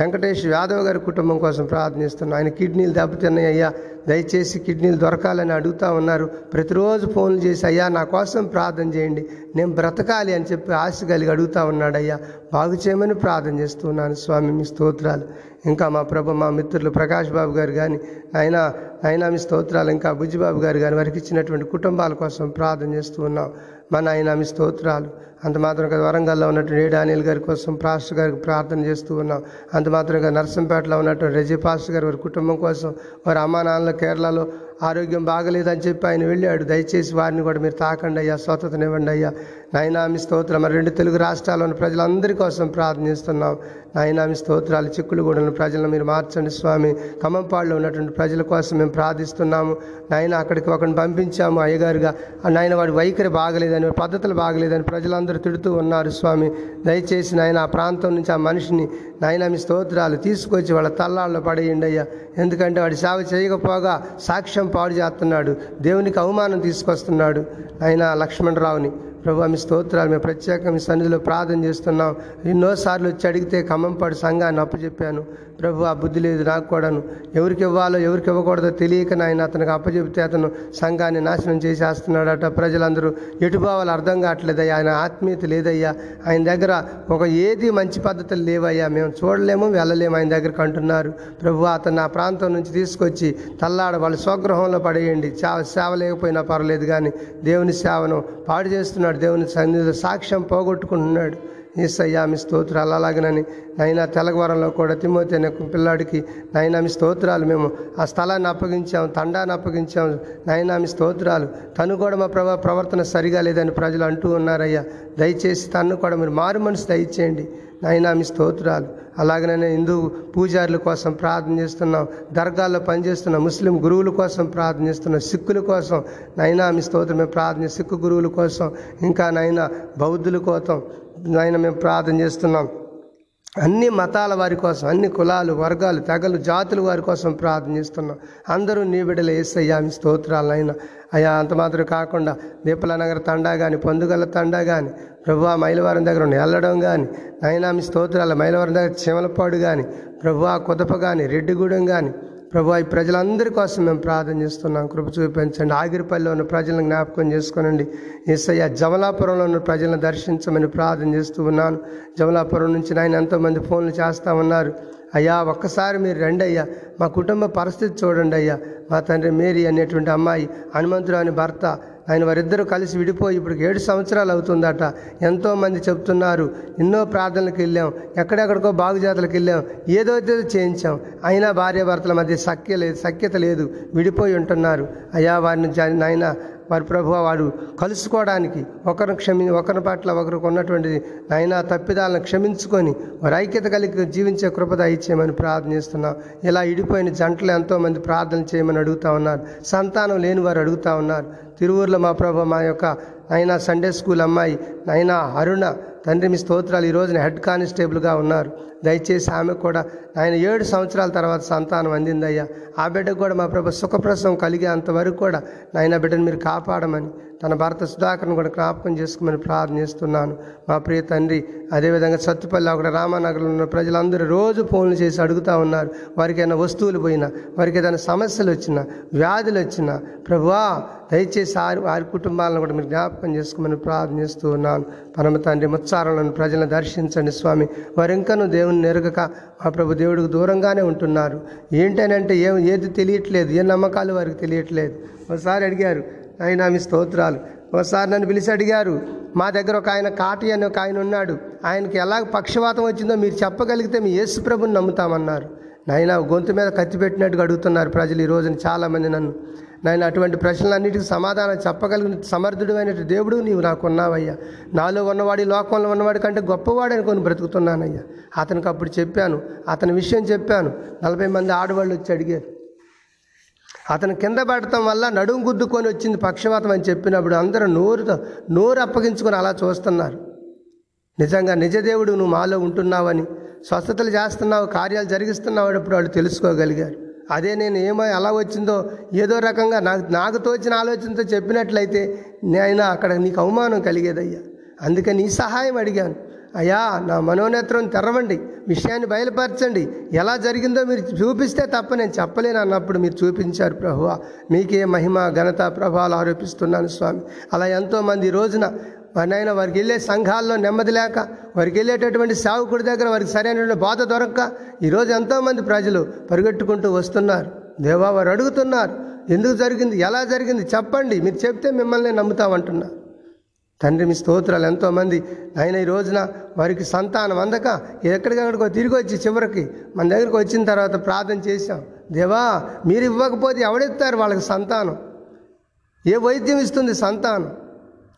వెంకటేష్ యాదవ్ గారి కుటుంబం కోసం ప్రార్థనిస్తున్నాం ఆయన కిడ్నీలు దెబ్బతిన్నాయి అయ్యా దయచేసి కిడ్నీలు దొరకాలని అడుగుతా ఉన్నారు. ప్రతిరోజు ఫోన్లు చేసి అయ్యా నా కోసం ప్రార్థన చేయండి. నేను బ్రతకాలి అని చెప్పి ఆశ కలిగి అడుగుతా ఉన్నాడు అయ్యా బాగు చేయమని ప్రార్థన చేస్తున్నాను స్వామి మీ స్తోత్రాలు. ఇంకా మా ప్రభు మా మిత్రులు ప్రకాష్ బాబు గారు కానీ ఆయన ఆయన మీ స్తోత్రాలు. ఇంకా బుజ్జిబాబు గారు కానీ వారికి ఇచ్చినటువంటి కుటుంబాల కోసం ప్రార్థన చేస్తూ ఉన్నాం. మా నాయన మీ స్తోత్రాలు. అంత మాత్రం కదా వరంగల్లో ఉన్నటువంటి ఏడు గారి కోసం పాస్టర్ గారికి ప్రార్థన చేస్తూ ఉన్నాం. అంత మాత్రంగా నర్సంపేటలో ఉన్నటువంటి రెజీ పాస్టర్ గారి వారి కుటుంబం కోసం వారి అమ్మా నాన్నల కేరళలో ఆరోగ్యం బాగలేదని చెప్పి ఆయన వెళ్ళాడు. దయచేసి వారిని కూడా మీరు తాకండి అయ్యా స్వతతనివ్వండి అయ్యా. నయనామి స్తోత్రం. మరి రెండు తెలుగు రాష్ట్రాల్లో ఉన్న ప్రజలందరి కోసం ప్రార్థిస్తున్నాం నయనామి స్తోత్రాలు చిక్కులుగూడెం ప్రజలను మీరు మార్చండి స్వామి. ఖమ్మంపాడులో ఉన్నటువంటి ప్రజల కోసం మేము ప్రార్థిస్తున్నాము. నాయన అక్కడికి ఒకరిని పంపించాము అయ్యగారుగా. నాయన వాడి వైఖరి బాగలేదని పద్ధతులు బాగలేదని ప్రజలందరూ తిడుతూ ఉన్నారు స్వామి. దయచేసి నాయన ఆ ప్రాంతం నుంచి ఆ మనిషిని నాయన మీ స్తోత్రాలు తీసుకొచ్చి వాళ్ళ తల్లాల్లో పడేయండి అయ్యా. ఎందుకంటే వాడి సేవ చేయకపోగా సాక్ష్యం పాడు చేస్తున్నాడు దేవునికి అవమానం తీసుకొస్తున్నాడు ఆయన లక్ష్మణరావుని. ప్రభు మీ స్తోత్రాలు మేము ప్రత్యేకంగా మీ సన్నిధిలో ప్రార్థన చేస్తున్నాం. ఎన్నోసార్లు వచ్చి అడిగితే ఖమ్మంపాడు సంఘాన్ని అప్పచెప్పాను. ప్రభు ఆ బుద్ధి లేదు నాకు కూడాను. ఎవరికి ఇవ్వాలో ఎవరికి ఇవ్వకూడదో తెలియక నాయన అతనికి అప్పచెప్తే అతను సంఘాన్ని నాశనం చేసేస్తున్నాడట. ప్రజలందరూ ఎటు అర్థం కావట్లేదయ్యా. ఆయన ఆత్మీయత లేదయ్యా. ఆయన దగ్గర ఒక ఏది మంచి పద్ధతులు లేవయ్యా. మేము చూడలేము వెళ్ళలేము ఆయన దగ్గరకు అంటున్నారు. ప్రభు అతను ఆ ప్రాంతం నుంచి తీసుకొచ్చి తల్లాడ వాళ్ళ స్వగృహంలో పడేయండి. సేవ సేవ లేకపోయినా పర్లేదు కానీ దేవుని సేవను పాడు చేస్తున్నాడు. దేవుని సన్నిధిలో సాక్ష్యం పోగొట్టుకుంటున్నాడు. ఈసయ్యా మీ స్తోత్రాలు అలాగనని నైనా తెలగవరంలో కూడా తిమోతి అనే పిల్లాడికి నైనా మీ స్తోత్రాలు మేము ఆ స్థలాన్ని అప్పగించాము తండాన్ని అప్పగించాము నైనా మీ స్తోత్రాలు. తను కూడా మా ప్రభా ప్రవర్తన సరిగా లేదని ప్రజలు అంటూ ఉన్నారయ్యా. దయచేసి తను కూడా మీరు మారు మనసు దయచేయండి. నైనా మీ స్తోత్రాలు. అలాగనే హిందూ పూజారుల కోసం ప్రార్థన చేస్తున్నాం దర్గాల్లో పనిచేస్తున్న ముస్లిం గురువుల కోసం ప్రార్థన చేస్తున్నాం సిక్కుల కోసం. నైనా మీ స్తోత్రం మేము ప్రార్థన సిక్కు గురువుల కోసం. ఇంకా నైనా బౌద్ధుల కోసం నైనా మేము ప్రార్థన చేస్తున్నాం. అన్ని మతాల వారి కోసం అన్ని కులాలు వర్గాలు తెగలు జాతుల వారి కోసం ప్రార్థన చేస్తున్నాం. అందరూ నీ బిడ్డలు వేసయ్యా మీ స్తోత్రాలైనా అయ్యా అంత మాత్రం కాకుండా దీపలనగర తండా కానీ పొందుగల తండా కానీ ప్రభు మైలవరం దగ్గర ఉన్న వెళ్ళడం కానీ నైనా మీ స్తోత్రాలు మైలవరం దగ్గర చిమలపాడు కానీ ప్రభు కుదప కానీ రెడ్డిగూడెం కానీ ప్రభు ఈ ప్రజలందరి కోసం మేము ప్రార్థన చేస్తున్నాం. కృప చూపించండి. ఆగిరిపల్లిలో ఉన్న ప్రజలను జ్ఞాపకం చేసుకోనండి. ఏసయ్య జమలాపురంలో ఉన్న ప్రజలను దర్శించమని ప్రార్థన చేస్తూ ఉన్నాను. జమలాపురం నుంచి నాయన ఎంతోమంది ఫోన్లు చేస్తూ ఉన్నారు. అయ్యా ఒక్కసారి మీరు రండి అయ్యా. మా కుటుంబ పరిస్థితి చూడండి అయ్యా. మా తండ్రి మేరీ అనేటువంటి అమ్మాయి హనుమంతురాని భర్త ఆయన వారిద్దరూ కలిసి విడిపోయి ఇప్పుడు ఏడు సంవత్సరాలు అవుతుందట. ఎంతోమంది చెప్తున్నారు ఎన్నో ప్రార్థనలకు వెళ్ళాం ఎక్కడెక్కడికో బాగుజాతలకు వెళ్ళాం ఏదో ఏదో చేయించాం. అయినా భార్యాభర్తల మధ్య సఖ్య లేదు సఖ్యత లేదు విడిపోయి ఉంటున్నారు. అయ్యా వారిని నాయన వారి ప్రభు వారు కలుసుకోవడానికి ఒకరిని క్షమి ఒకరి పట్ల ఒకరికి ఉన్నటువంటి నాయన తప్పిదాలను క్షమించుకొని వారి ఐక్యత కలిగి జీవించే కృపద ఇచ్చేయమని ప్రార్థన చేస్తున్నాం. ఇలా ఇడిపోయిన జంటలు ఎంతోమంది ప్రార్థన చేయమని అడుగుతా ఉన్నారు. సంతానం లేని వారు అడుగుతా ఉన్నారు. తిరువూరులో మా ప్రభు మా యొక్క అయినా సండే స్కూల్ అమ్మాయి అయినా అరుణ తండ్రి మీ స్తోత్రాలు ఈ రోజున హెడ్ కానిస్టేబుల్గా ఉన్నారు. దయచేసి ఆమె కూడా ఆయన ఏడు సంవత్సరాల తర్వాత సంతానం అందిందయ్యా. ఆ బిడ్డకు కూడా మా ప్రభు సుఖప్రసవం కలిగే అంతవరకు కూడా నాయన బిడ్డను మీరు కాపాడమని తన భర్త సుధాకర్ను కూడా జ్ఞాపకం చేసుకోమని ప్రార్థిస్తున్నాను మా ప్రియ తండ్రి అదేవిధంగా సత్తుపల్లి అక్కడ రామానగర్లో ఉన్న ప్రజలందరూ రోజు ఫోన్లు చేసి అడుగుతూ ఉన్నారు. వారికి ఏదైనా వస్తువులు పోయినా వారికి ఏదైనా సమస్యలు వచ్చినా వ్యాధులు వచ్చినా ప్రభువా దయచేసి వారి వారి కుటుంబాలను కూడా మీరు జ్ఞాపకం చేసుకోమని ప్రార్థన ఉన్నాను. పరమ తండ్రి ముచ్చ ముత్సారాలను ప్రజలను దర్శించండి స్వామి. వారు దేవుని నెరగక మా ప్రభు దేవుడికి దూరంగానే ఉంటున్నారు. ఏంటనంటే ఏం ఏది తెలియట్లేదు ఏ నమ్మకాలు వారికి తెలియట్లేదు. ఒకసారి అడిగారు ఆయన మీ స్తోత్రాలు. ఒకసారి నన్ను పిలిచి అడిగారు మా దగ్గర ఒక ఆయన కాటి అని ఒక ఆయన ఉన్నాడు. ఆయనకి ఎలా పక్షవాతం వచ్చిందో మీరు చెప్పగలిగితే మీ యేసు ప్రభుని నమ్ముతామన్నారు. నాయన గొంతు మీద కత్తి పెట్టినట్టుగా అడుగుతున్నారు ప్రజలు ఈ రోజున చాలామంది నన్ను. నాయన అటువంటి ప్రశ్నలన్నిటికీ సమాధానం చెప్పగలిగిన సమర్థుడైన దేవుడు నీవు నాకు ఉన్నావయ్యా నాలో ఉన్నవాడి లోకంలో ఉన్నవాడి కంటే గొప్పవాడు అనుకొని బ్రతుకుతున్నానయ్యా. అతనికి అప్పుడు చెప్పాను అతని విషయం చెప్పాను. నలభై మంది ఆడవాళ్ళు వచ్చి అడిగారు. అతను కింద పడటం వల్ల నడుము గుద్దుకొని వచ్చింది పక్షవాతం అని చెప్పినప్పుడు అందరూ నోరుతో నోరు అప్పగించుకొని అలా చూస్తున్నారు. నిజంగా నిజదేవుడు నువ్వు మాలో ఉంటున్నావని స్వస్థతలు చేస్తున్నావు కార్యాలు జరిగిస్తున్నావు అప్పుడు వాళ్ళు తెలుసుకోగలిగారు. అదే నేను ఏమో ఎలా వచ్చిందో ఏదో రకంగా నాకు నాకు తోచిన ఆలోచనతో చెప్పినట్లయితే నేను అక్కడ నీకు అవమానం కలిగేదయ్యా. అందుకని నీ సహాయం అడిగాను. అయ్యా నా మనోనేత్రం తెరవండి విషయాన్ని బయలుపరచండి. ఎలా జరిగిందో మీరు చూపిస్తే తప్ప నేను చెప్పలేను అన్నప్పుడు మీరు చూపించారు ప్రభువ. మీకే మహిమ ఘనత ప్రభావాలు ఆరోపిస్తున్నాను స్వామి. అలా ఎంతోమంది రోజున నాయన వారికి వెళ్ళే సంఘాల్లో నెమ్మది లేక వారికి వెళ్ళేటటువంటి సేవకుడి దగ్గర వారికి సరైన బాధ దొరక్క ఈరోజు ఎంతోమంది ప్రజలు పరిగెట్టుకుంటూ వస్తున్నారు. దేవా వారు అడుగుతున్నారు ఎందుకు జరిగింది ఎలా జరిగింది చెప్పండి మీరు చెప్తే మిమ్మల్ని నమ్ముతామంటున్నా. తండ్రి మీ స్తోత్రాలు ఎంతోమంది. ఆయన ఈ రోజున వారికి సంతానం అందక ఎక్కడికక్కడికో తిరిగి వచ్చి చివరికి మన దగ్గరికి వచ్చిన తర్వాత ప్రార్థన చేశాం. దేవా మీరు ఇవ్వకపోతే ఎవడిస్తారు వాళ్ళకి సంతానం? ఏ వైద్యం ఇస్తుంది సంతానం?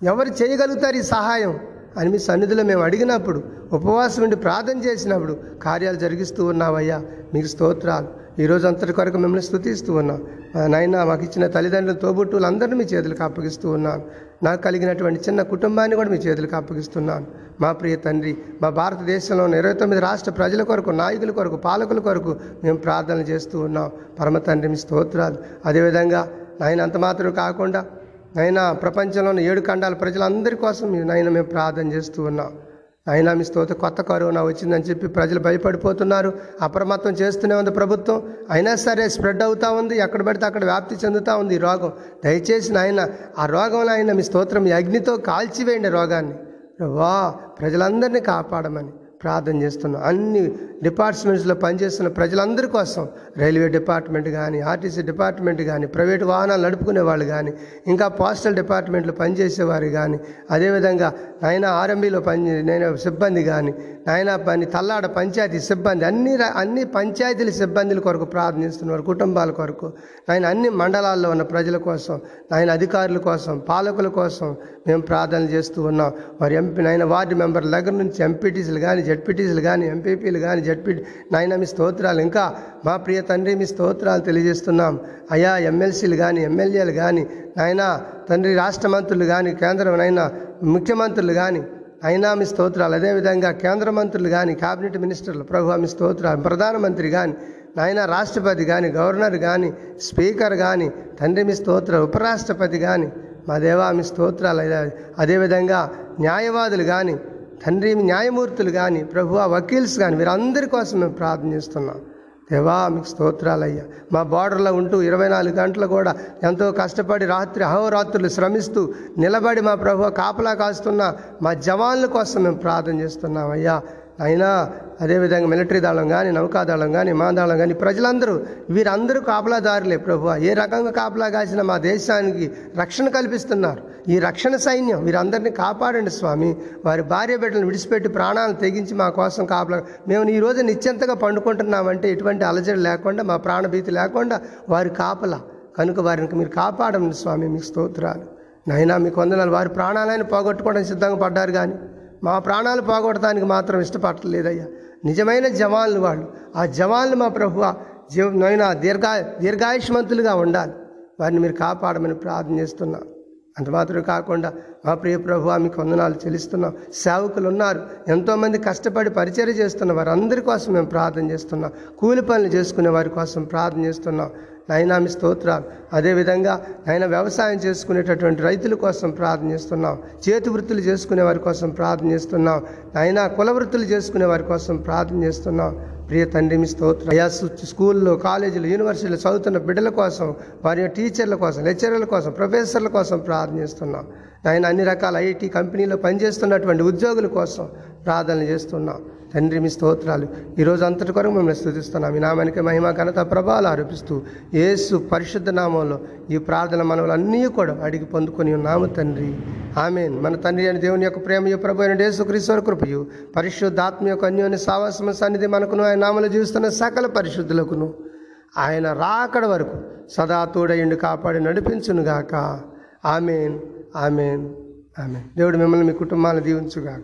ఎవరు చేయగలుగుతారు ఈ సహాయం అని మీ సన్నిధిలో మేము అడిగినప్పుడు ఉపవాసం ఉండి ప్రార్థన చేసినప్పుడు కార్యాలు జరిగిస్తూ ఉన్నావయ్యా మీకు స్తోత్రాలు. ఈరోజు అంతటి కొరకు మిమ్మల్ని స్థుతిస్తూ ఉన్నాం. నాయన మాకు ఇచ్చిన తల్లిదండ్రులు తోబుట్టులు అందరినీ మీ చేతులకు అప్పగిస్తూ ఉన్నాను నాకు కలిగినటువంటి చిన్న కుటుంబాన్ని కూడా మీ చేతులకు అప్పగిస్తున్నాను మా ప్రియ తండ్రి మా భారతదేశంలో ఉన్న ఇరవై తొమ్మిది రాష్ట్ర ప్రజల కొరకు నాయకుల కొరకు పాలకుల కొరకు మేము ప్రార్థనలు చేస్తూ ఉన్నాం. పరమ తండ్రి మీ స్తోత్రాలు. అదేవిధంగా నాయన అంత మాత్రం కాకుండా అయినా ప్రపంచంలోని ఏడు ఖండాల ప్రజలందరి కోసం నైనా మేము ప్రార్థన చేస్తూ ఉన్నాం. అయినా మీ స్తోత కొత్త కరోనా వచ్చిందని చెప్పి ప్రజలు భయపడిపోతున్నారు. అప్రమత్తం చేస్తూనే ఉంది ప్రభుత్వం. అయినా సరే స్ప్రెడ్ అవుతూ ఉంది. ఎక్కడ పడితే అక్కడ వ్యాప్తి చెందుతూ ఉంది ఈ రోగం. దయచేసి నాయన ఆ రోగంలో ఆయన మీ స్తోత్రం అగ్నితో కాల్చివేయండి రోగాన్ని. వా ప్రజలందరినీ కాపాడమని. ప్రార్థన చేస్తున్నాం. అన్ని డిపార్ట్మెంట్స్లో పనిచేస్తున్న ప్రజలందరి కోసం రైల్వే డిపార్ట్మెంట్ కానీ ఆర్టీసీ డిపార్ట్మెంట్ కానీ ప్రైవేట్ వాహనాలు నడుపుకునే వాళ్ళు కానీ ఇంకా పోస్టల్ డిపార్ట్మెంట్లో పనిచేసేవారు కానీ అదేవిధంగా నాయన ఆర్ఎంబీలో పని నేను సిబ్బంది కానీ నాయన పని తల్లాడ పంచాయతీ సిబ్బంది అన్ని అన్ని పంచాయతీల సిబ్బందుల కొరకు ప్రార్థనిస్తున్నారు కుటుంబాల కొరకు. నాయన అన్ని మండలాల్లో ఉన్న ప్రజల కోసం నాయన అధికారుల కోసం పాలకుల కోసం మేము ప్రార్థనలు చేస్తూ ఉన్నాం. వారి ఎంపీ నాయన వార్డు మెంబర్ల దగ్గర నుంచి ఎంపీటీసీలు కానీ జడ్పీటీసీలు కానీ ఎంపీపీలు కానీ జడ్పీ నాయన మీ స్తోత్రాలు. ఇంకా మా ప్రియ తండ్రి మీ స్తోత్రాలు తెలియజేస్తున్నాం. అయా ఎమ్మెల్సీలు కానీ ఎమ్మెల్యేలు కానీ నాయన తండ్రి రాష్ట్ర మంత్రులు కానీ కేంద్రం నాయన ముఖ్యమంత్రులు కానీ అయినా మీ స్తోత్రాలు. అదేవిధంగా కేంద్ర మంత్రులు కానీ కేబినెట్ మినిస్టర్లు ప్రభు మీ స్తోత్రాలు ప్రధానమంత్రి కానీ నాయన రాష్ట్రపతి కానీ గవర్నర్ కానీ స్పీకర్ కానీ తండ్రి మీ స్తోత్రాలు ఉపరాష్ట్రపతి కానీ మా దేవా మీ స్తోత్రాలు. అదే- అదేవిధంగా న్యాయవాదులు కానీ తండ్రి న్యాయమూర్తులు కానీ ప్రభు వకీల్స్ కానీ వీరందరి కోసం మేము ప్రార్థన చేస్తున్నాం. దేవా మీకు స్తోత్రాలయ్యా. మా బార్డర్లో ఉంటూ ఇరవై నాలుగు గంటలు కూడా ఎంతో కష్టపడి రాత్రి అహోరాత్రులు శ్రమిస్తూ నిలబడి మా ప్రభు కాపలా కాస్తున్న మా జవాన్ల కోసం మేము ప్రార్థన చేస్తున్నామయ్యా అయినా అదేవిధంగా మిలిటరీ దళం కానీ నౌకాదళం కానీ మాదళం కానీ ప్రజలందరూ వీరందరూ కాపలాదారులే ప్రభు. ఏ రకంగా కాపలా కాసిన మా దేశానికి రక్షణ కల్పిస్తున్నారు. ఈ రక్షణ సైన్యం వీరందరినీ కాపాడండి స్వామి. వారి భార్య బిడ్డలను విడిచిపెట్టి ప్రాణాలను తెగించి మా కోసం కాపలా మేము ఈ రోజు నిశ్చింతగా పండుకుంటున్నామంటే ఎటువంటి అలజడి లేకుండా మా ప్రాణభీతి లేకుండా వారి కాపలా. కనుక వారిని మీరు కాపాడండి స్వామి మీకు స్తోత్రాలు. నైనా మీకు వందనాలు. వారి ప్రాణాలను పోగొట్టుకోవడానికి సిద్ధంగా పడ్డారు కానీ మా ప్రాణాలు పోగొట్టడానికి మాత్రం ఇష్టపడలేదయ్యా నిజమైన జవాన్లు వాళ్ళు. ఆ జవాన్లు మా ప్రభు జీవ నైనా దీర్ఘా దీర్ఘాయుష్మంతులుగా ఉండాలి. వారిని మీరు కాపాడమని ప్రార్థన చేస్తున్నాం. అంత మాత్రమే కాకుండా మా ప్రియ ప్రభు మీకు వందనాలు చెల్లిస్తున్నాం. సేవకులు ఉన్నారు. ఎంతోమంది కష్టపడి పరిచయం చేస్తున్న వారందరి కోసం మేము ప్రార్థన చేస్తున్నాం. కూలి పనులు చేసుకునే వారి కోసం ప్రార్థన చేస్తున్నాం. నైనా మీ స్తోత్రాలు. అదేవిధంగా ఆయన వ్యవసాయం చేసుకునేటటువంటి రైతుల కోసం ప్రార్థన చేస్తున్నాం. చేతి వృత్తులు చేసుకునే వారి కోసం ప్రార్థన చేస్తున్నాం. నాయన కుల వృత్తులు చేసుకునే వారి కోసం ప్రార్థన చేస్తున్నాం. ప్రియ తండ్రి మీ స్తోత్రం. అయా స్కూల్లో కాలేజీలు యూనివర్సిటీలు చదువుతున్న బిడ్డల కోసం వారి టీచర్ల కోసం లెక్చరర్ల కోసం ప్రొఫెసర్ల కోసం ప్రార్థన చేస్తున్నాం. ఆయన అన్ని రకాల ఐటీ కంపెనీలో పనిచేస్తున్నటువంటి ఉద్యోగుల కోసం ప్రార్థన చేస్తున్నాం. తండ్రి మీ స్తోత్రాలు. ఈరోజు అంతటి కొరకు మిమ్మల్ని స్థుతిస్తున్నాం మీ నామానికి మహిమ ఘనత ప్రభావాలు ఆరోపిస్తూ యేసు పరిశుద్ధ నామంలో ఈ ప్రార్థన మనవులు అన్నీ కూడా అడిగి పొందుకొని ఉన్నాము తండ్రి. ఆమెన్. మన తండ్రి అని దేవుని యొక్క ప్రేమయు ప్రభు అయిన యేసుక్రీశ్వర కృపయు పరిశుద్ధాత్మ యొక్క అన్యోన్య సావాసమ సన్నిధి మనకును ఆయన నామలు జీవిస్తున్న సకల పరిశుద్ధులకును ఆయన రాకడ వరకు సదా తోడయుండి కాపాడి నడిపించునుగాక ఆమెన్. ఆమెన్. ఆమెన్. దేవుడు మిమ్మల్ని మీ కుటుంబాన్ని దీవించుగాక.